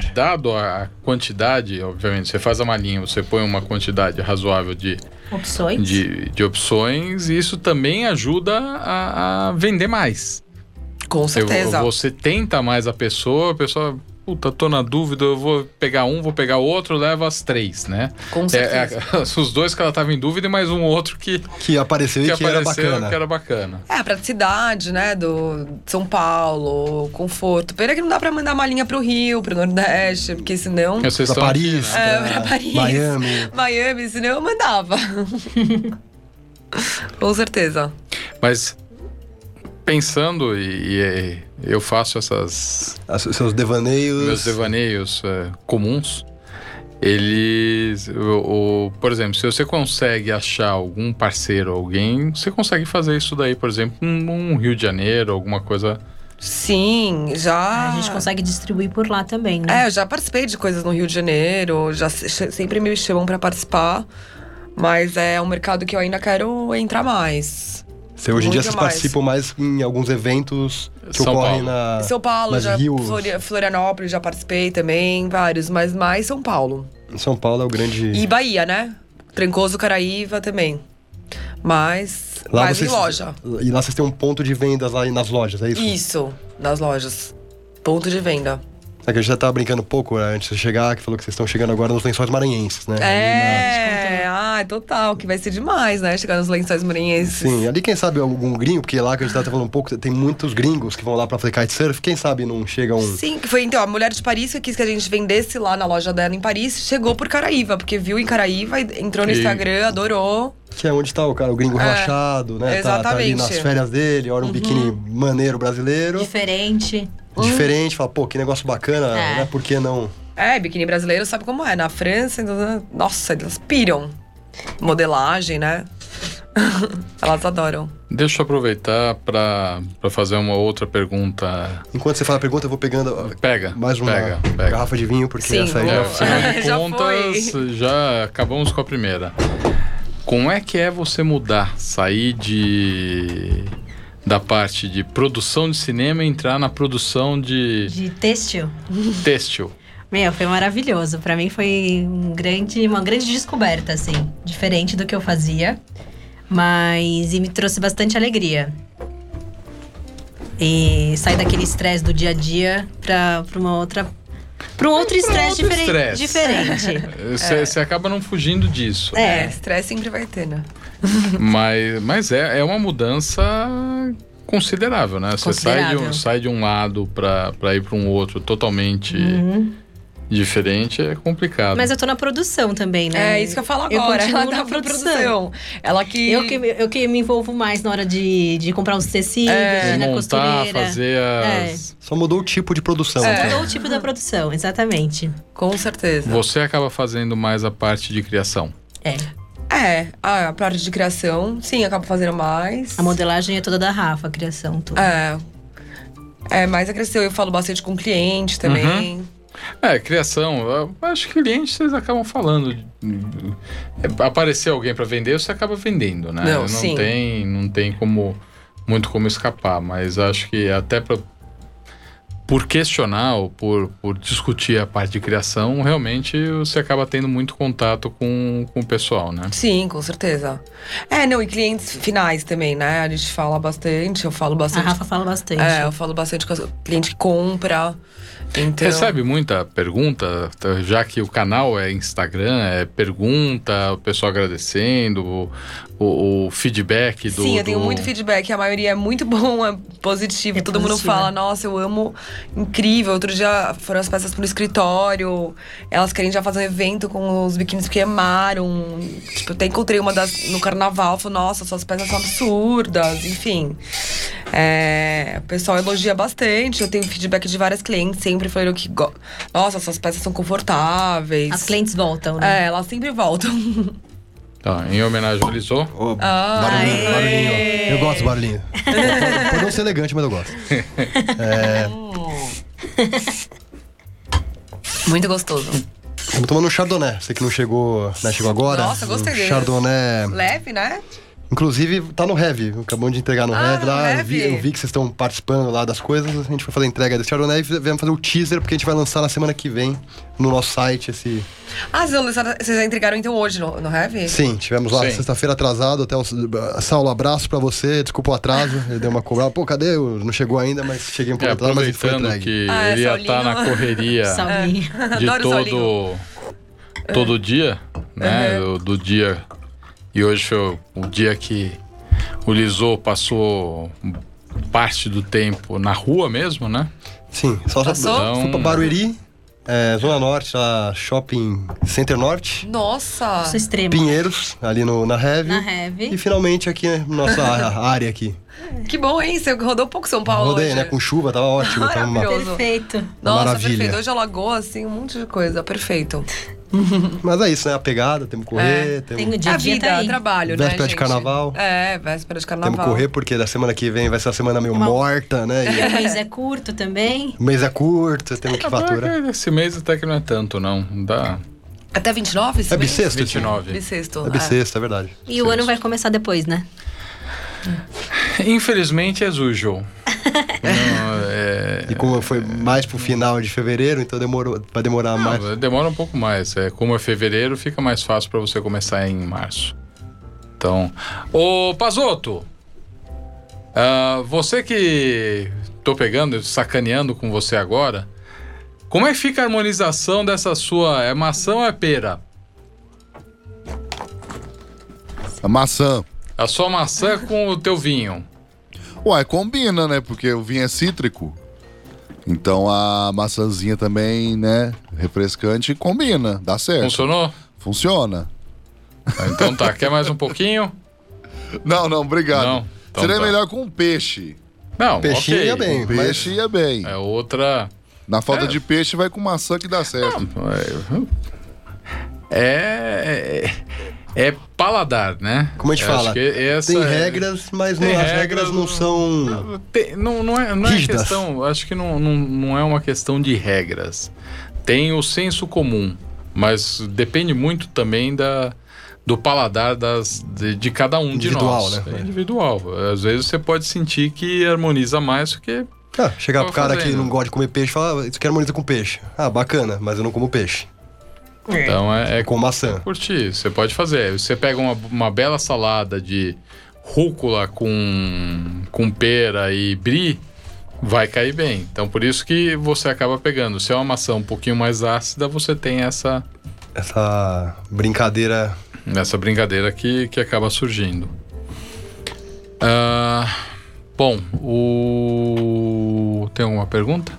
assim, dado a quantidade, obviamente, você faz a malinha, você põe uma quantidade razoável de, Opções. de, de opções, e isso também ajuda a, a vender mais. Com Você, certeza. você tenta mais a pessoa, a pessoa, puta, tô na dúvida, eu vou pegar um, vou pegar outro, leva as três, né? Com É, certeza. é, os dois que ela tava em dúvida e mais um outro que, Que apareceu que e que era apareceu bacana. que era bacana. É, a praticidade, né, do São Paulo, conforto. Pena que não dá pra mandar malinha pro Rio, pro Nordeste, porque senão... Pra estão Paris, aqui, né? É, pra pra Paris. Miami. Miami, senão eu mandava. Com certeza. Mas pensando, e, e eu faço essas As- Seus devaneios. meus devaneios é, comuns, eles. O, o- por exemplo, se você consegue achar algum parceiro, alguém, você consegue fazer isso daí, por exemplo, num Rio de Janeiro, alguma coisa. Sim, já. A gente consegue distribuir por lá também, né? É, eu já participei de coisas no Rio de Janeiro, já se- sempre me chamam pra participar. Mas é um mercado que eu ainda quero entrar mais. Você, hoje em dia vocês mais. participam mais em alguns eventos que São ocorrem Paulo. na. São Paulo, nas já, rios. Flori- Florianópolis já participei também, vários, mas mais São Paulo. São Paulo é o grande. E Bahia, né? Trancoso, Caraíva também. Mas mais em loja. E lá vocês têm um ponto de vendas lá nas lojas, é isso? Isso, nas lojas. Ponto de venda. É que a gente já tava brincando um pouco né, antes de chegar, que falou que vocês estão chegando agora nos lençóis maranhenses, né? É, ah, total, que vai ser demais, né? Chegar nos lençóis maranhenses. Sim, ali quem sabe algum gringo, porque lá que a gente tava falando um pouco, tem muitos gringos que vão lá pra fazer kitesurf, quem sabe não chega um... Sim, que foi então, a mulher de Paris que quis que a gente vendesse lá na loja dela em Paris, chegou por Caraíva, porque viu em Caraíva, entrou no E- Instagram, adorou. Que é onde tá o cara, o gringo É, relaxado, né? Tá, tá ali exatamente. nas férias dele, olha um biquíni maneiro brasileiro, Diferente. diferente, fala, pô, que negócio bacana, É. né? Por que não... É, biquíni brasileiro sabe como é. Na França, então, nossa, elas piram. Modelagem, né? elas adoram. Deixa eu aproveitar para fazer uma outra pergunta. Enquanto você fala a pergunta, eu vou pegando Pega. mais uma pega, pega. garrafa de vinho, porque Sim, essa aí É, já... afinal de Já contas, já acabamos com a primeira. Como é que é você mudar, sair de da parte de produção de cinema e entrar na produção de De têxtil. têxtil? Meu, foi maravilhoso. Pra mim foi um grande, uma grande descoberta, assim. Diferente do que eu fazia. Mas e me trouxe bastante alegria. E sair daquele estresse do dia a dia pra, pra uma outra. Pra um outro estresse outro diferen- estresse. diferente. Você você acaba não fugindo disso. É, É. estresse sempre vai ter, né? Mas, mas é, é uma mudança considerável, né? Você sai de, um, sai de um lado para ir para um outro totalmente diferente, é complicado. Mas eu tô na produção também, né? É isso que eu falo Eu agora. continuo ela tá na produção. produção. Ela que. Eu que, eu que me envolvo mais na hora de, de comprar os tecidos, É. de ir na montar, costureira. fazer as. Só mudou o tipo de produção. É. então. Mudou o tipo da produção, exatamente. Com certeza. Você acaba fazendo mais a parte de criação. É. É, a parte de criação, sim, acabo fazendo mais. A modelagem é toda da Rafa, a criação, tudo. É. É, mais a criação. Eu falo bastante com cliente também. É, criação. eu acho que clientes vocês acabam falando. É, Aparecer alguém para vender, você acaba vendendo, né? Não, sim. tem, não tem como muito como escapar, mas acho que até pra, por questionar ou por, por discutir a parte de criação, realmente você acaba tendo muito contato com, com o pessoal, né? Sim, com certeza. É, não, e clientes finais também, né? A gente fala bastante, eu falo A bastante. Rafa fala bastante. É, eu falo bastante com o cliente que compra. Então, Recebe muita pergunta, já que o canal é Instagram, é pergunta, o pessoal agradecendo, o, o- o feedback do. Sim, eu tenho do- muito feedback. A maioria é muito bom, é positivo. É Todo mundo positiva. fala, nossa, eu amo. Incrível. Outro dia foram as peças pro escritório. Elas querem já fazer um evento com os biquínis que amaram. Tipo, eu até encontrei uma das no carnaval. Falei, nossa, suas peças são absurdas. Enfim. É, o pessoal elogia bastante. Eu tenho feedback de várias clientes. Sempre falaram que, go- nossa, suas peças são confortáveis. As clientes voltam, né? É, elas sempre voltam. Tá, em homenagem ao Lisô. Ô, Ah, barulhinho, aê. barulhinho. Eu gosto do barulhinho. Pode- não ser elegante, mas eu gosto. Muito gostoso. Estamos tomando um chardonnay. Você que não chegou, né, chegou agora. Nossa, gostei Um chardonnay. Leve, né? Inclusive, tá no Heavy. Acabamos de entregar no Ah, Heavy lá. Eu Heavy. vi, eu vi que vocês estão participando lá das coisas. A gente foi fazer a entrega desse chardonnay e viemos fazer o teaser, porque a gente vai lançar na semana que vem no nosso site esse. Ah, vocês lançaram- vocês já entregaram então hoje no, no Heavy? Sim, tivemos lá sexta-feira atrasado. Até o... Saulo, abraço pra você. Desculpa o atraso. Ele deu uma cobrada. Pô, cadê? Eu Não chegou ainda, mas cheguei um pouco É, atrasado, mas ele foi entregue. que Ah, é, ele ia estar Saulinho. na correria Saulinho. de Adoro o Saulinho. todo, todo dia, né? Uhum. Do, do dia. E hoje foi o dia que o Lisô passou parte do tempo na rua mesmo, né? Sim, só Passou? fui pra Barueri, é, Zona Norte, lá, Shopping Center Norte. Nossa! Extremo. Pinheiros, ali no, na Heavy. Na Heavy. E finalmente aqui, né, nossa área aqui. Que bom, hein? Você rodou um pouco São Paulo Rodei, hoje. né? Com chuva, tava ótimo. Tava uma... Maravilhoso. Perfeito. Nossa, Maravilha. perfeito. Hoje Alagoas, assim, um monte de coisa. Perfeito. Mas é isso, né? A pegada, temos que correr, Tem temos, o dia a dia vida, tá aí. trabalho, né, Véspera de gente? carnaval. É, véspera de carnaval. temos que correr, porque da semana que vem vai ser uma semana meio Uma- morta, né? E O mês é curto também. o mês é curto, temos que Ah, faturar. Esse mês até que não é tanto, não. Dá Até 29? esse É bissexto? 29. Bissexto. É bissexto, é verdade. E o ano vai começar depois, né? Infelizmente é usual. Não, é- E como foi mais pro final de fevereiro, então demorou, vai demorar mais. Não, demora um pouco mais. É, como é fevereiro, fica mais fácil para você começar em março. Então, ô Pazoto, ah, você que tô pegando, sacaneando com você agora, como é que fica a harmonização dessa sua? É maçã ou é pera? A maçã. A sua maçã com o teu vinho. Uai, combina, né? Porque o vinho é cítrico. Então a maçãzinha também, né? Refrescante, combina. Dá certo. Funcionou? Funciona. Ah, Então tá, quer mais um pouquinho? Não, não, obrigado. Não? Então Seria tá. melhor com um peixe. Não, Peixinho ok. ia bem. Com peixe ia bem. É outra. Na falta É. de peixe, vai com maçã que dá certo. É. É, é paladar, né? Como a gente Eu fala, que Tem é- regras, mas não, as regras, regras não são. Tem- não, não é, não é questão. Acho que não, não, não é uma questão de regras. Tem o senso comum, mas depende muito também da, do paladar das, de, de cada um Individual, de nós. né? É individual. Às vezes você pode sentir que harmoniza mais do que. Ah, chegar pro cara que fazendo. não gosta de comer peixe e falar, ah, isso quer harmoniza com peixe. Ah, bacana, mas eu não como peixe. Então é, é Com maçã. curtir. Você pode fazer. Você pega uma, uma bela salada de rúcula com, com pera e brie, vai cair bem. Então por isso que você acaba pegando. Se é uma maçã um pouquinho mais ácida, você tem essa, Essa brincadeira. essa brincadeira que, que acaba surgindo. Ah, bom, o... tem alguma pergunta?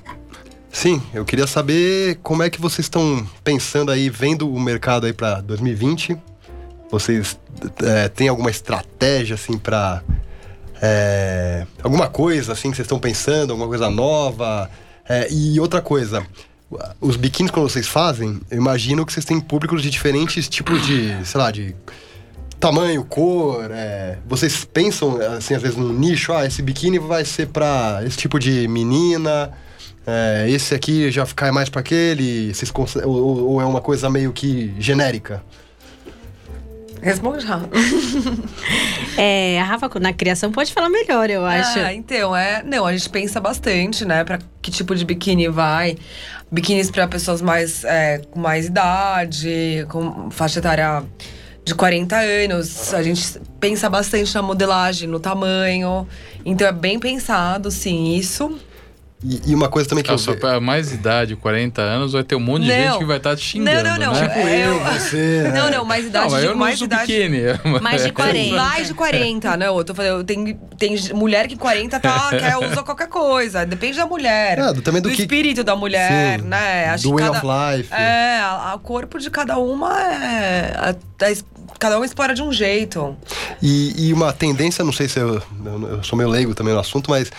Sim, eu queria saber como é que vocês estão pensando aí, vendo o mercado aí pra 2020. Vocês é, têm alguma estratégia, assim, pra. é, alguma coisa, assim, que vocês estão pensando, alguma coisa nova? É, e outra coisa, os biquínis, quando vocês fazem, eu imagino que vocês têm públicos de diferentes tipos de, sei lá, de tamanho, cor. é, vocês pensam, assim, às vezes num nicho, ah, esse biquíni vai ser pra esse tipo de menina. É, esse aqui já cai mais pra aquele, vocês ou, ou- é uma coisa meio que genérica? Responde já. É, a Rafa, na criação, pode falar melhor, eu acho. Ah, então, é. Não, a gente pensa bastante, né? Pra que tipo de biquíni vai. Biquínis pra pessoas mais é, com mais idade, com faixa etária de 40 anos. A gente pensa bastante na modelagem, no tamanho. Então é bem pensado, sim, isso. E, e uma coisa também que eu Nossa, vi... pra mais idade, 40 anos, vai ter um monte de Não. gente que vai estar te xingando, Não, não, não. né? Tipo É, eu, eu- você, né? Não, não, mais idade, Não, mas eu não mais idade. biquíni. Mais de 40. Mais de 40, não. Eu tô falando, tem, tem mulher que 40 tá, quer, usa qualquer coisa. Depende da mulher. É, do- também do que- espírito da mulher, Sim, né? Acho do que way cada, of life. É, o corpo de cada uma é. a- a cada uma explora de um jeito. E, e uma tendência, não sei se eu, eu, eu sou meio leigo também no assunto, mas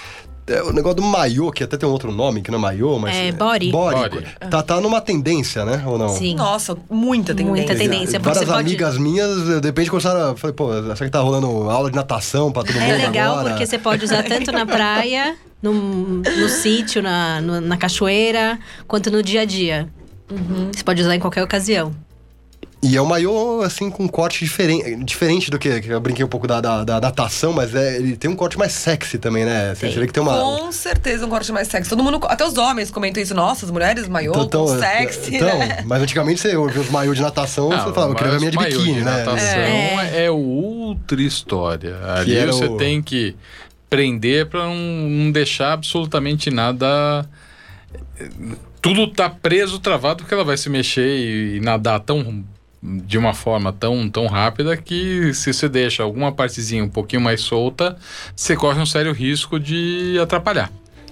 é, o negócio do maiô, que até tem um outro nome, que não é maiô, mas... É, body. Body. Tá, tá numa tendência, né? Ou não? Sim. Nossa, muita tendência. Muita tendência. porque Várias você pode- amigas minhas, de repente começaram a... Falei, pô, será que tá rolando aula de natação pra todo mundo É legal agora? porque você pode usar tanto na praia, no, no sítio, na, no- na cachoeira, quanto no dia a dia. Você pode usar em qualquer ocasião. E é um maiô, assim, com um corte diferente, diferente do que, que eu brinquei um pouco da, da, da natação, mas é, ele tem um corte mais sexy também, né? Você vê que tem uma... Com certeza um corte mais sexy. Todo mundo, até os homens comentam isso. Nossa, as mulheres, maiô, Então, então, sexy, então, né? mas antigamente você ouvia os maiôs de natação, você falava, eu queria ver a minha de maiô biquíni, né? natação É. é. outra história. Ali era você o- tem que prender pra não, não deixar absolutamente nada. Tudo tá preso, travado, porque ela vai se mexer e, e nadar tão de uma forma tão, tão rápida que se você deixa alguma partezinha um pouquinho mais solta, você corre um sério risco de atrapalhar.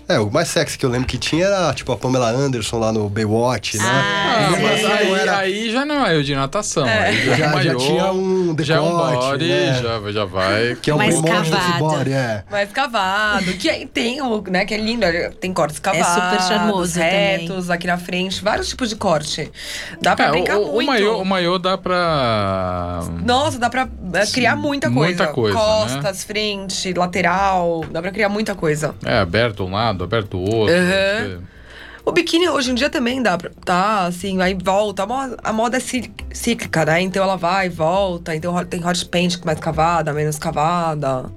É, o mais sexy que eu lembro que tinha era, tipo, a Pamela Anderson lá no Baywatch, né? Ah, mas aí, era- aí já não é eu de natação. aí já, é Já- já maiô, tinha um já é um decote, body, né? já, já vai. Que é o Mais cavado. body, é. Mais cavado. Que aí tem o, né, que é lindo. Tem cortes cavados. super charmoso também. retos, aqui na frente. Vários tipos de corte. Dá pra É, brincar o, o, muito. maiô, o maiô dá pra. Nossa, dá pra é, criar muita coisa. muita coisa, né? Costas, frente, lateral. Dá pra criar muita coisa. É, aberto um lado, aberto o outro. Uhum. você- O biquíni hoje em dia também dá pra. Tá, assim, aí volta. A moda, a moda é cí- cíclica, né? Então ela vai e volta. Então tem hot paint mais cavada, menos cavada. O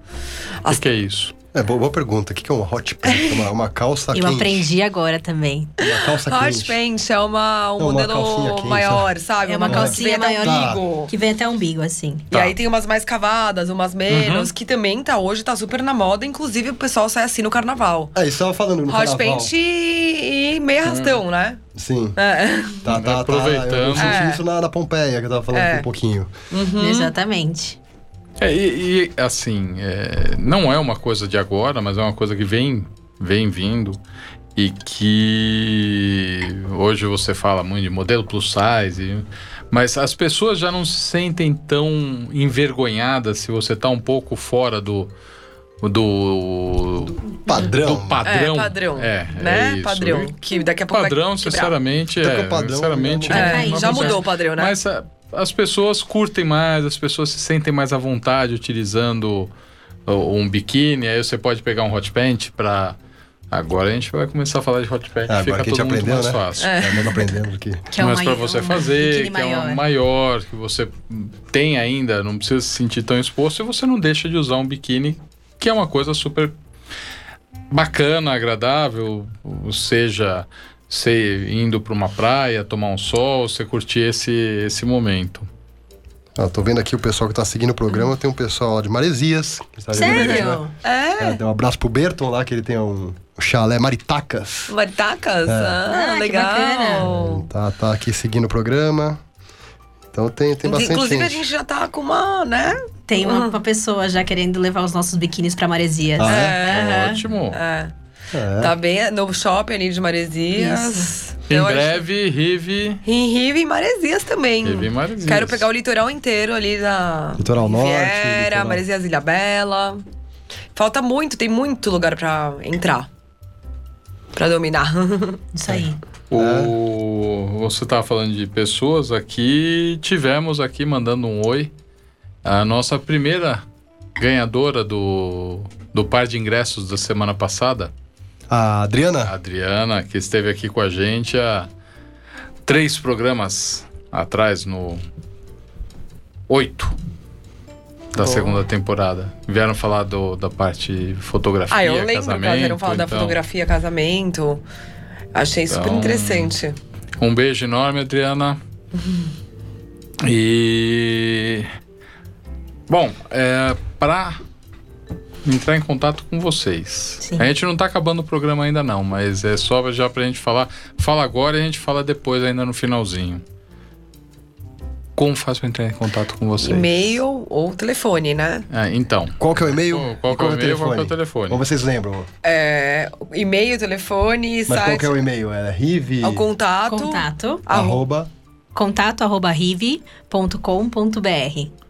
As- que é isso? É, boa, boa pergunta. O que é um hot pant? Uma, uma calça Eu quente. aprendi agora também. Uma calça Hot quente. paint é uma, um Não, uma calcinha modelo quente, maior, sabe? É uma que calcinha maior. umbigo. Que vem até o umbigo, assim. E Tá. aí tem umas mais cavadas, umas menos, Uhum. que também tá hoje, tá super na moda. Inclusive o pessoal sai assim no carnaval. É, isso tava falando no Hot carnaval. paint e, e meia arrastão, né? Sim. É. Tá, tá, tá. Aproveitando. Eu senti É. isso na, na Pompeia, que eu tava falando É. aqui um pouquinho. Exatamente. É, e, e, assim, é, não é uma coisa de agora, mas é uma coisa que vem, vem vindo e que hoje você fala muito de modelo plus size, mas as pessoas já não se sentem tão envergonhadas se você tá um pouco fora do do Padrão. do padrão. É, padrão. É, né? é isso. padrão. Que daqui a pouco Padrão, sinceramente, é, o padrão sinceramente, já não- É, já mudou o padrão, né? Mas a- as pessoas curtem mais, as pessoas se sentem mais à vontade utilizando um biquíni. Aí você pode pegar um hot paint pra. Agora a gente vai começar a falar de hot paint, Ah, fica aprendeu, mais né? fácil. É, nós aprendemos aqui. Que é um Mas pra maior, você um fazer, biquíni que é maior. um maior, que você tem ainda, não precisa se sentir tão exposto, e você não deixa de usar um biquíni, que é uma coisa super bacana, agradável, ou seja, você indo para uma praia, tomar um sol, você curtir esse, esse momento. Ó, tô vendo aqui o pessoal que tá seguindo o programa. Tem um pessoal lá de Maresias. que está vendo a gente, né? Sério? É. É, um abraço pro Berton lá, que ele tem um chalé Maritacas. Maritacas? Ah, Ah, que legal. Tá, tá aqui seguindo o programa. Então tem, tem bastante Inclusive, gente. a gente já tá com uma, né? Tem uma, uma pessoa já querendo levar os nossos biquínis pra Maresias. Ah, É. Ótimo. É. É. Tá bem no shopping ali de Maresias. Em acho- breve, Rive. Em Rio e Maresias também. Rive e Maresias. Quero pegar o litoral inteiro ali da Litoral Norte, litoral- Maresias Ilha Bela. Falta muito, tem muito lugar pra entrar. Pra dominar. Isso aí. O, você estava falando de pessoas aqui. Tivemos aqui mandando um oi. A nossa primeira ganhadora do, do par de ingressos da semana passada, A a Adriana? Adriana, que esteve aqui com a gente há três programas atrás, no oito da segunda temporada. Vieram falar do, da parte fotografia, ah, eu lembro que casamento. elas vieram falar da então, fotografia, casamento. Achei super Então, interessante. Um beijo enorme, Adriana. E. Bom, é, para entrar em contato com vocês. Sim. A gente não tá acabando o programa ainda não, mas é só já pra gente falar. Fala agora e a gente fala depois ainda no finalzinho. Como faz pra entrar em contato com vocês? E-mail ou telefone, né? Ah, então. Qual que é o e-mail? Qual- qual que é o e-mail, qual é o telefone? Como vocês lembram? É, e-mail, telefone, Mas qual site. que é o e-mail? É rive... O contato. Contato. Arroba... Contato arroba rive.com.br.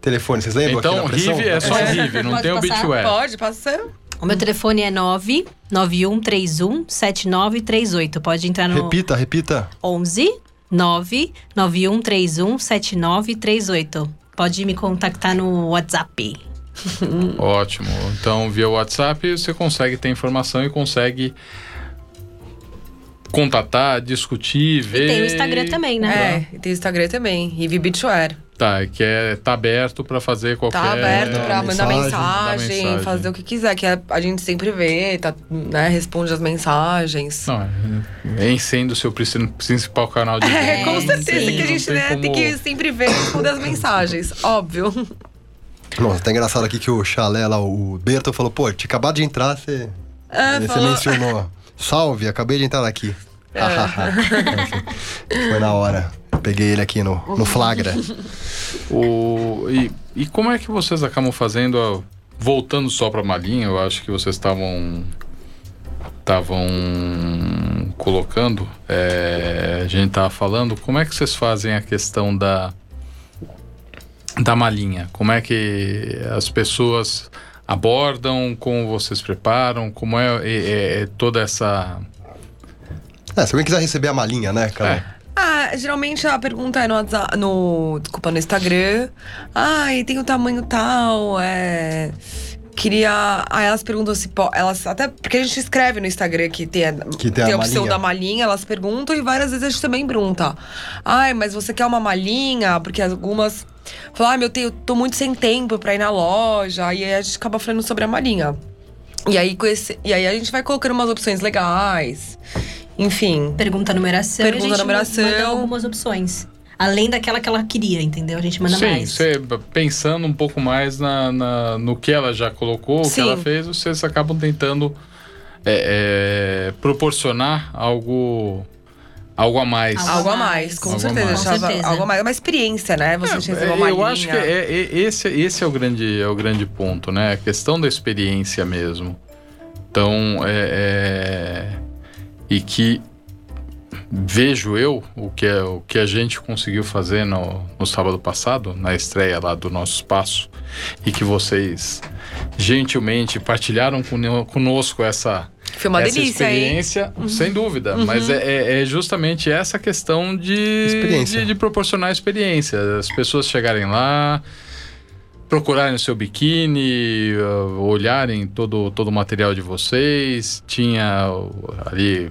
Telefone, vocês lembram? Então? Rive é só É. Rive, não Pode tem o passar? Bitware. Pode, passa. O meu telefone é 99131 7938. Pode entrar no Repita, repita. 11 99131 7938. Pode me contactar no WhatsApp. Ótimo. Então, via WhatsApp você consegue ter informação e consegue contatar, discutir, ver. E tem o Instagram também, né? É, e tem o Instagram também, Rivi Beachwear. Tá, que é, tá aberto pra fazer qualquer. Tá aberto pra mandar mensagem, mensagem, fazer o que quiser, que a, a gente sempre vê, tá, né, responde as mensagens. Não, é, em sendo o seu princi- principal canal de É, com certeza tem- que a gente né, tem como- que sempre ver e responder as mensagens, óbvio. Nossa, tá engraçado aqui que o chalé lá, o Berto falou, pô, tinha acabado de entrar, você, É, você falou- mencionou. Salve, acabei de entrar aqui. Foi na hora. Peguei ele aqui no, no flagra. O, e, e como é que vocês acabam fazendo, a- voltando só pra malinha, eu acho que vocês estavam estavam colocando, é, a gente tava falando, como é que vocês fazem a questão da da malinha? Como é que as pessoas abordam, como vocês preparam, como é, é- é toda essa É, se alguém quiser receber a malinha, né, cara? É. Ah, geralmente a pergunta é no WhatsApp, no, desculpa, no Instagram. Ai, tem o tamanho tal, é... Queria... Aí elas perguntam se pode... Elas, até porque a gente escreve no Instagram que tem, a- Que tem a a opção malinha. da malinha, elas perguntam e várias vezes a gente também pergunta. Ai, mas você quer uma malinha? Porque algumas... Falam, ai, meu, eu tô muito sem tempo pra ir na loja. E aí a gente acaba falando sobre a malinha. E aí, com esse, e aí a gente vai colocando umas opções legais. Enfim. Pergunta a numeração. Pergunta a numeração. Manda algumas opções. Além daquela que ela queria, entendeu? A gente manda Sim, mais. você pensando um pouco mais na, na- no que ela já colocou, o que Sim. ela fez, vocês acabam tentando é, é, proporcionar algo, algo a mais. Algo a mais, com Algo certeza. mais. Com certeza. Algo a mais. É uma experiência, né? Você é, uma eu linha. acho que é, é- esse, esse é, o grande, é o grande ponto, né? A questão da experiência mesmo. Então, é, é- e que vejo eu o que, é, o que a gente conseguiu fazer no, no sábado passado, na estreia lá do nosso espaço, e que vocês gentilmente partilharam cono- conosco essa, Foi uma essa delícia, hein? experiência, sem dúvida. Mas é, é- é justamente essa questão de, Experiência. de, de proporcionar experiência. As pessoas chegarem lá, procurarem o seu biquíni, uh, olharem todo, todo o material de vocês. Tinha ali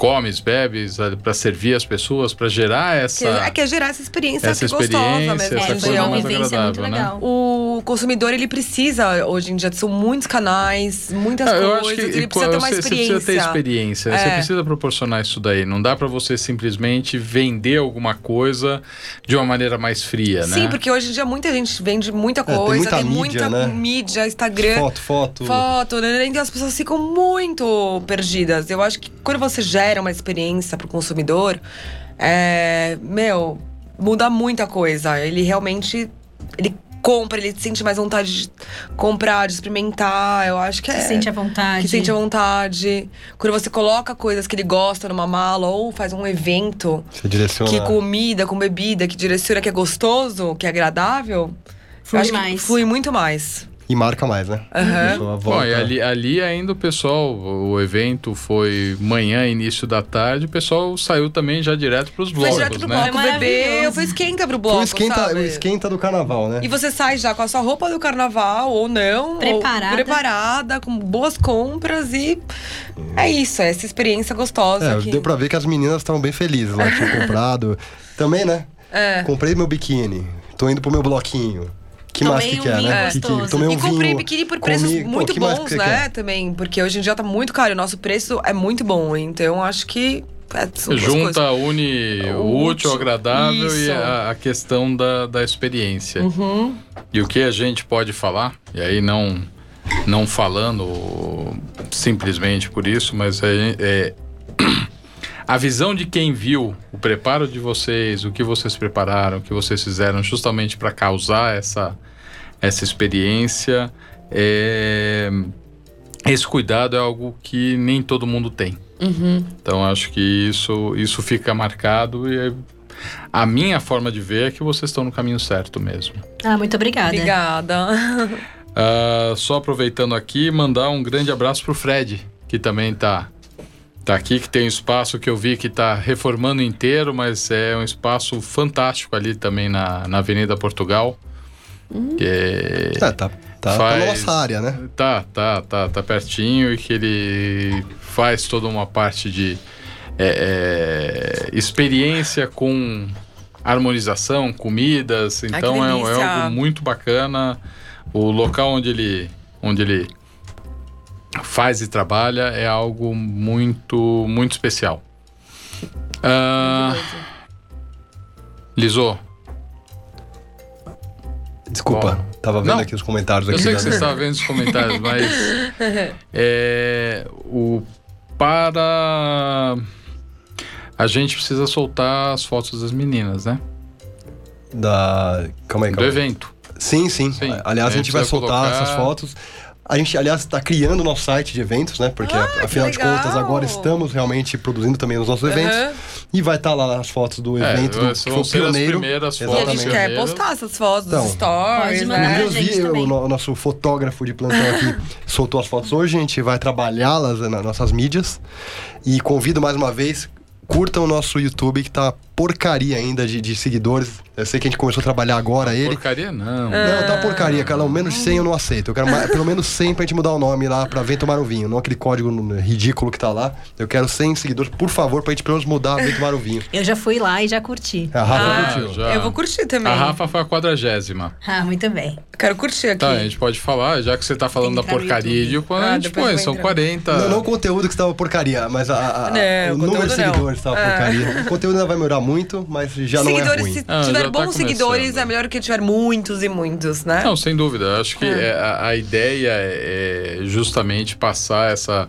comes, bebes para servir as pessoas, para gerar Que- essa. É que é gerar essa experiência essa é gostosa experiência, mesmo. essa É, assim, coisa foi uma vivência muito agradável, né? legal. O consumidor, ele precisa, hoje em dia, são muitos canais, muitas Ah, eu acho coisas, que ele precisa ter uma você, você experiência. precisa ter experiência, você É. precisa proporcionar isso daí. Não dá para você simplesmente vender alguma coisa de uma maneira mais fria, né? Sim, porque hoje em dia muita gente vende muita tem coisa, muita tem mídia, muita né? mídia, Instagram. Foto, foto. Foto, né? então as pessoas ficam muito perdidas. Eu acho que quando você gera uma experiência pro consumidor, é, meu, muda muita coisa. Ele realmente ele compra, ele sente mais vontade de comprar, de experimentar. Eu acho que é Se sente à vontade. que sente à vontade. Quando você coloca coisas que ele gosta numa mala ou faz um evento que comida, com bebida, que direciona, que é gostoso, que é agradável, Flui eu acho que mais. flui muito mais. E marca mais, né? Pessoa Bom, e ali, ali ainda o pessoal, o evento foi manhã, início da tarde, o pessoal saiu também já direto pros Foi blocos, direto pro né? bloco, Foi bebê, maravilhoso. foi esquenta pro Foi bloco, o esquenta, sabe? o esquenta do carnaval, né? E você sai já com a sua roupa do carnaval, ou não. ou Preparada. preparada, com boas compras e... É isso, é essa experiência gostosa. É, que... deu pra ver que as meninas estavam bem felizes lá, tinham comprado. Também, né? É. Comprei meu biquíni, tô indo pro meu bloquinho. Que Tomei mais que um quer, vinho né? gostoso. tomei um e comprei vinho, biquíni por comi- preços Pô, muito que bons, você né? Também, porque hoje em dia tá muito caro. O nosso preço é muito bom, então acho que... É. Junta, une o O útil, útil, agradável e isso. a, a questão da, da experiência. Uhum. E o que a gente pode falar, e aí não não falando simplesmente por isso, mas é, é a visão de quem viu o preparo de vocês, o que vocês prepararam, o que vocês fizeram justamente para causar essa, essa experiência, é, esse cuidado é algo que nem todo mundo tem. Então acho que isso, isso fica marcado e é- a minha forma de ver é que vocês estão no caminho certo mesmo. Ah, muito obrigada. Obrigada. Ah, só aproveitando aqui, mandar um grande abraço pro Fred, que também tá, tá aqui, que tem um espaço que eu vi que tá reformando inteiro, mas é um espaço fantástico ali também na, na Avenida Portugal. Que é- tá, tá, tá Faz- na nossa área, né? Tá, tá, tá, tá pertinho e que ele faz toda uma parte de é, é, experiência com harmonização, comidas. que Então é, é algo muito bacana. O local onde ele, onde ele faz e trabalha é algo muito, muito especial. Ah, Lisô, Desculpa, Bom. tava vendo Não. aqui os comentários Eu aqui. sei da- que você estava vendo os comentários, mas é, o para a gente precisa soltar as fotos das meninas, né? da... Calma aí, Do calma aí. evento. Sim, sim, Sim. Aliás, a A gente gente vai soltar colocar- essas fotos. A gente, aliás, está criando o nosso site de eventos, né? Porque, Ah, afinal de contas, agora estamos realmente produzindo também os nossos eventos. E vai estar lá as fotos do É, evento, do, vão que foi o pioneiro. primeiras E a gente Exatamente. quer postar essas fotos Então, dos stories, né? Inclusive, gente o, no- nosso fotógrafo de plantão aqui soltou as fotos hoje, a gente vai trabalhá-las nas nossas mídias. E convido mais uma vez, curtam o nosso YouTube, que tá porcaria ainda de, de seguidores. Eu sei que a gente começou a trabalhar agora ele. Porcaria não. Não, tá porcaria, cara. Menos de 100 eu não aceito. Eu quero mais- pelo menos 100 pra gente mudar o nome lá pra Vem Tomar um Vinho. Não aquele código ridículo que tá lá. Eu quero 100 seguidores, por favor, pra gente pelo menos mudar Vem Tomar um Vinho. Eu já fui lá e já curti. A Rafa Ah, curtiu. já. Eu vou curtir também. A Rafa foi a quadragésima. Ah, muito bem. Quero curtir aqui. Tá, a gente pode falar, já que você tá falando da no porcaria de YouTube. quando Ah, a gente põe, são entrar. 40. Não, não o conteúdo que estava porcaria, mas a, a- a- o o número de seguidores estava Ah. porcaria. O conteúdo ainda vai melhorar muito, mas já não é seguidores, ruim. se Ah, tiver tá bons seguidores, começando. é melhor que tiver muitos e muitos, né? Não, sem dúvida. Acho que é, a, a ideia é é justamente passar essa.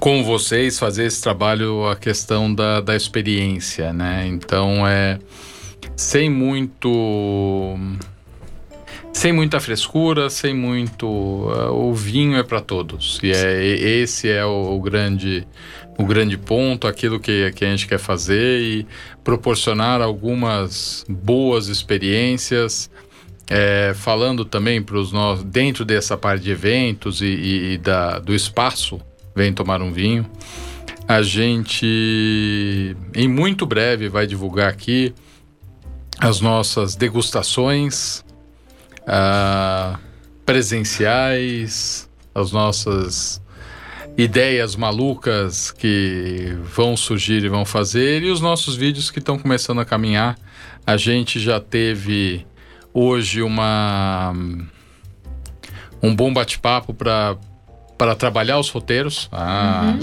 Com vocês, fazer esse trabalho, a questão da, da experiência, né? Então é. Sem muito. Sem muita frescura, sem muito. uh, o vinho é para todos. E é, esse é o, o grande. O grande ponto, aquilo que, que a gente quer fazer e proporcionar algumas boas experiências, é, falando também para os nós dentro dessa parte de eventos e, e- e da, do espaço, vem tomar um vinho. A gente, em muito breve, vai divulgar aqui as nossas degustações ah, presenciais, as nossas ideias malucas que vão surgir e vão fazer e os nossos vídeos que estão começando a caminhar. A gente já teve hoje uma um bom bate-papo para para trabalhar os roteiros ah,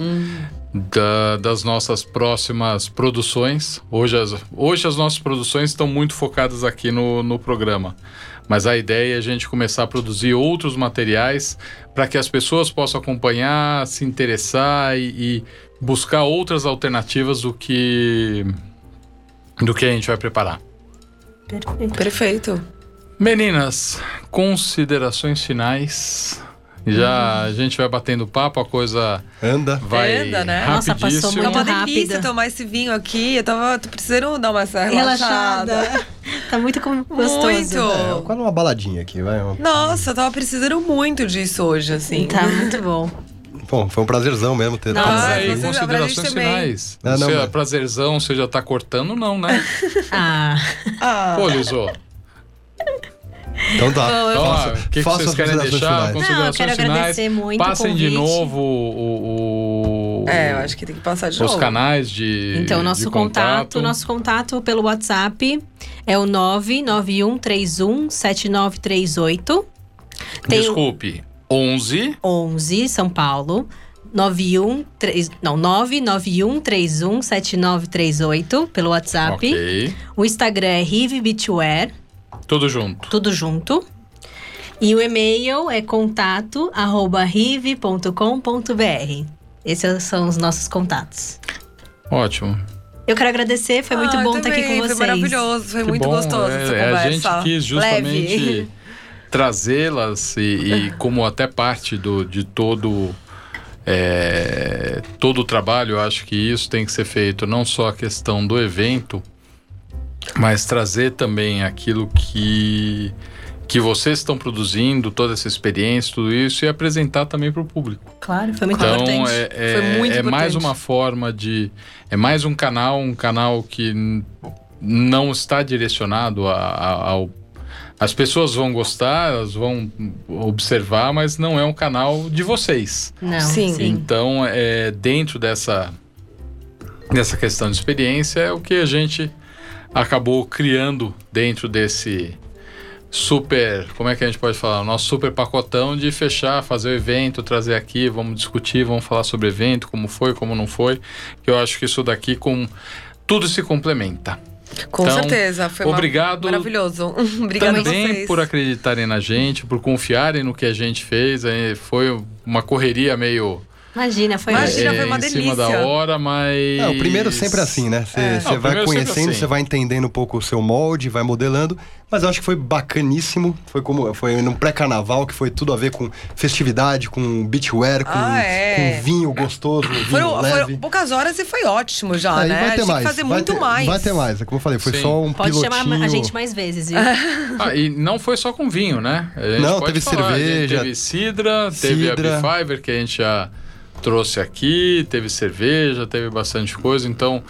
da- das nossas próximas produções. Hoje as, hoje as nossas produções estão muito focadas aqui no, no programa. Mas a ideia é a gente começar a produzir outros materiais para que as pessoas possam acompanhar, se interessar e, e buscar outras alternativas do que do que a gente vai preparar. Perfeito. Perfeito. Meninas, considerações finais. Já a gente vai batendo papo, a coisa Anda. vai Anda, né? Nossa, passou muito uma delícia tomar esse vinho aqui. Eu tava tô precisando dar uma relaxada. Relaxada. tá muito com- gostoso. Muito. É, quase uma baladinha aqui, vai. Nossa, eu tava precisando muito disso hoje, assim. Tá muito bom. Bom, foi um prazerzão mesmo ter Nossa, Ah, e considerações finais. Ah, não, Você, mas- prazerzão, você já tá cortando, não, né? Ah, Ah, Pô, Lisô. Então tá. Então, ó, o que, que faça vocês as querem deixar? finais. Não, eu quero finais. agradecer muito o Passem de novo o, o- é, eu acho que tem que passar de os novo. canais de então, de nosso contato, nosso contato pelo WhatsApp é o 991317938. Tem o Desculpe, 11 11, São Paulo. 913, não, 991317938 pelo WhatsApp. Ok. O Instagram é Rive Beachwear, Tudo junto. tudo junto. E o e-mail é contato arroba rive.com.br. Esses são os nossos contatos. Ótimo. Eu quero agradecer, foi muito Ah, bom estar aqui com vocês. Foi maravilhoso, foi Que muito bom, gostoso é, essa é, conversa. A gente quis justamente trazê-las e, e como até parte do, de todo é, todo o trabalho, eu acho que isso tem que ser feito não só a questão do evento, mas trazer também aquilo que que vocês estão produzindo, toda essa experiência, tudo isso e apresentar também para o público. Claro, foi muito Então importante. é, é, Foi muito é mais importante. uma forma de. É mais um canal, um canal que não está direcionado a, a- ao. As pessoas vão gostar, elas vão observar, mas não é um canal de vocês. Não, Sim. sim. Então, é, dentro dessa, dessa questão de experiência, é o que a gente acabou criando dentro desse super. Como é que a gente pode falar? Nosso super pacotão de fechar, fazer o evento, trazer aqui, vamos discutir, vamos falar sobre o evento, como foi, como não foi. Que eu acho que isso daqui com. Tudo se complementa. Com Então, certeza, foi obrigado maravilhoso. Obrigada a Também por acreditarem na gente, por confiarem no que a gente fez. Foi uma correria meio. Imagina, foi Imagina, é, foi uma em cima da delícia. hora, mas. É, o primeiro sempre é assim, né? Você Não, o vai conhecendo, assim. você vai entendendo um pouco o seu molde, vai modelando. Mas eu acho que foi bacaníssimo. Foi como foi no pré-carnaval, que foi tudo a ver com festividade, com beachwear, com, Ah, é. com vinho gostoso, vinho Foram, leve. foram poucas horas e foi ótimo já, Aí né? vai ter a gente mais. tem que fazer vai muito ter, mais. Vai ter mais. É como eu falei, foi Sim. só um Pode pilotinho. chamar a gente mais vezes, viu? Ah, e não foi só com vinho, né? A gente Não, pode teve falar, a gente cerveja. Teve cidra, teve a Cidra. Befiver, que a gente já trouxe aqui, teve cerveja, teve bastante coisa. Então,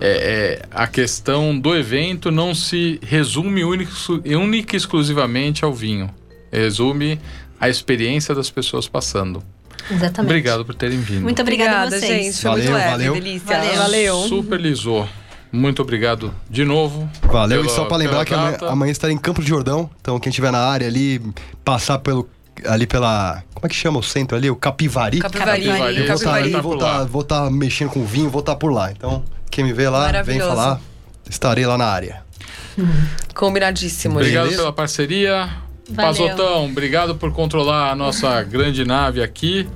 é, é, a questão do evento não se resume única, única e exclusivamente ao vinho. Resume a experiência das pessoas passando. Exatamente. Obrigado por terem vindo. Muito obrigada, a Obrigada, vocês. gente. Foi Valeu, muito leve, valeu. delícia. Valeu. Valeu. Super lisou. Muito obrigado de novo. Valeu, pela- e só pra lembrar que amanhã, amanhã estarei em Campos de Jordão. Então, quem estiver na área ali, passar pelo. Ali pela. Como é que chama o centro ali? O Capivari. Capivari. Capivari. Eu vou estar Capivari. vou estar vou tá mexendo com vinho, vou estar por lá. Então, quem me vê lá, vem falar. Estarei lá na área. Combinadíssimo, Obrigado Beleza? pela parceria. Valeu. Pazotão, obrigado por controlar a nossa grande nave aqui.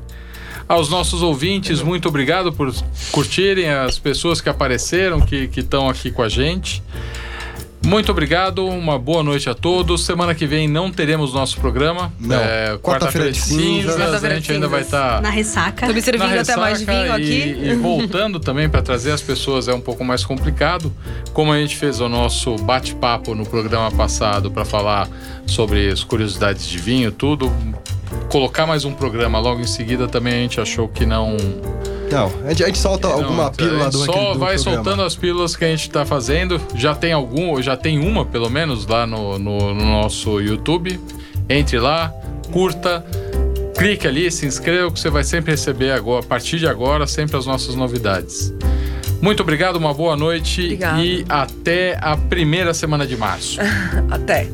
Aos nossos ouvintes, muito obrigado por curtirem as pessoas que apareceram, que estão aqui com a gente. Muito obrigado, uma boa noite a todos. Semana que vem não teremos nosso programa. Não. É, Quarta-feira de cinzas. a Quarta-feira gente ainda vai estar Na ressaca. Tô me servindo até mais de vinho e, aqui. E voltando também para trazer as pessoas é um pouco mais complicado. Como a gente fez o nosso bate-papo no programa passado para falar sobre as curiosidades de vinho, tudo. Colocar mais um programa logo em seguida também a gente achou que não. Não, a gente, a gente solta alguma não, pílula a do Só do vai programa. soltando as pílulas que a gente está fazendo. Já tem algum, já tem uma pelo menos lá no, no- no nosso YouTube. Entre lá, curta, clique ali, se inscreva, que você vai sempre receber agora, a partir de agora, sempre as nossas novidades. Muito obrigado, uma boa noite Obrigada. e até a primeira semana de março. Até.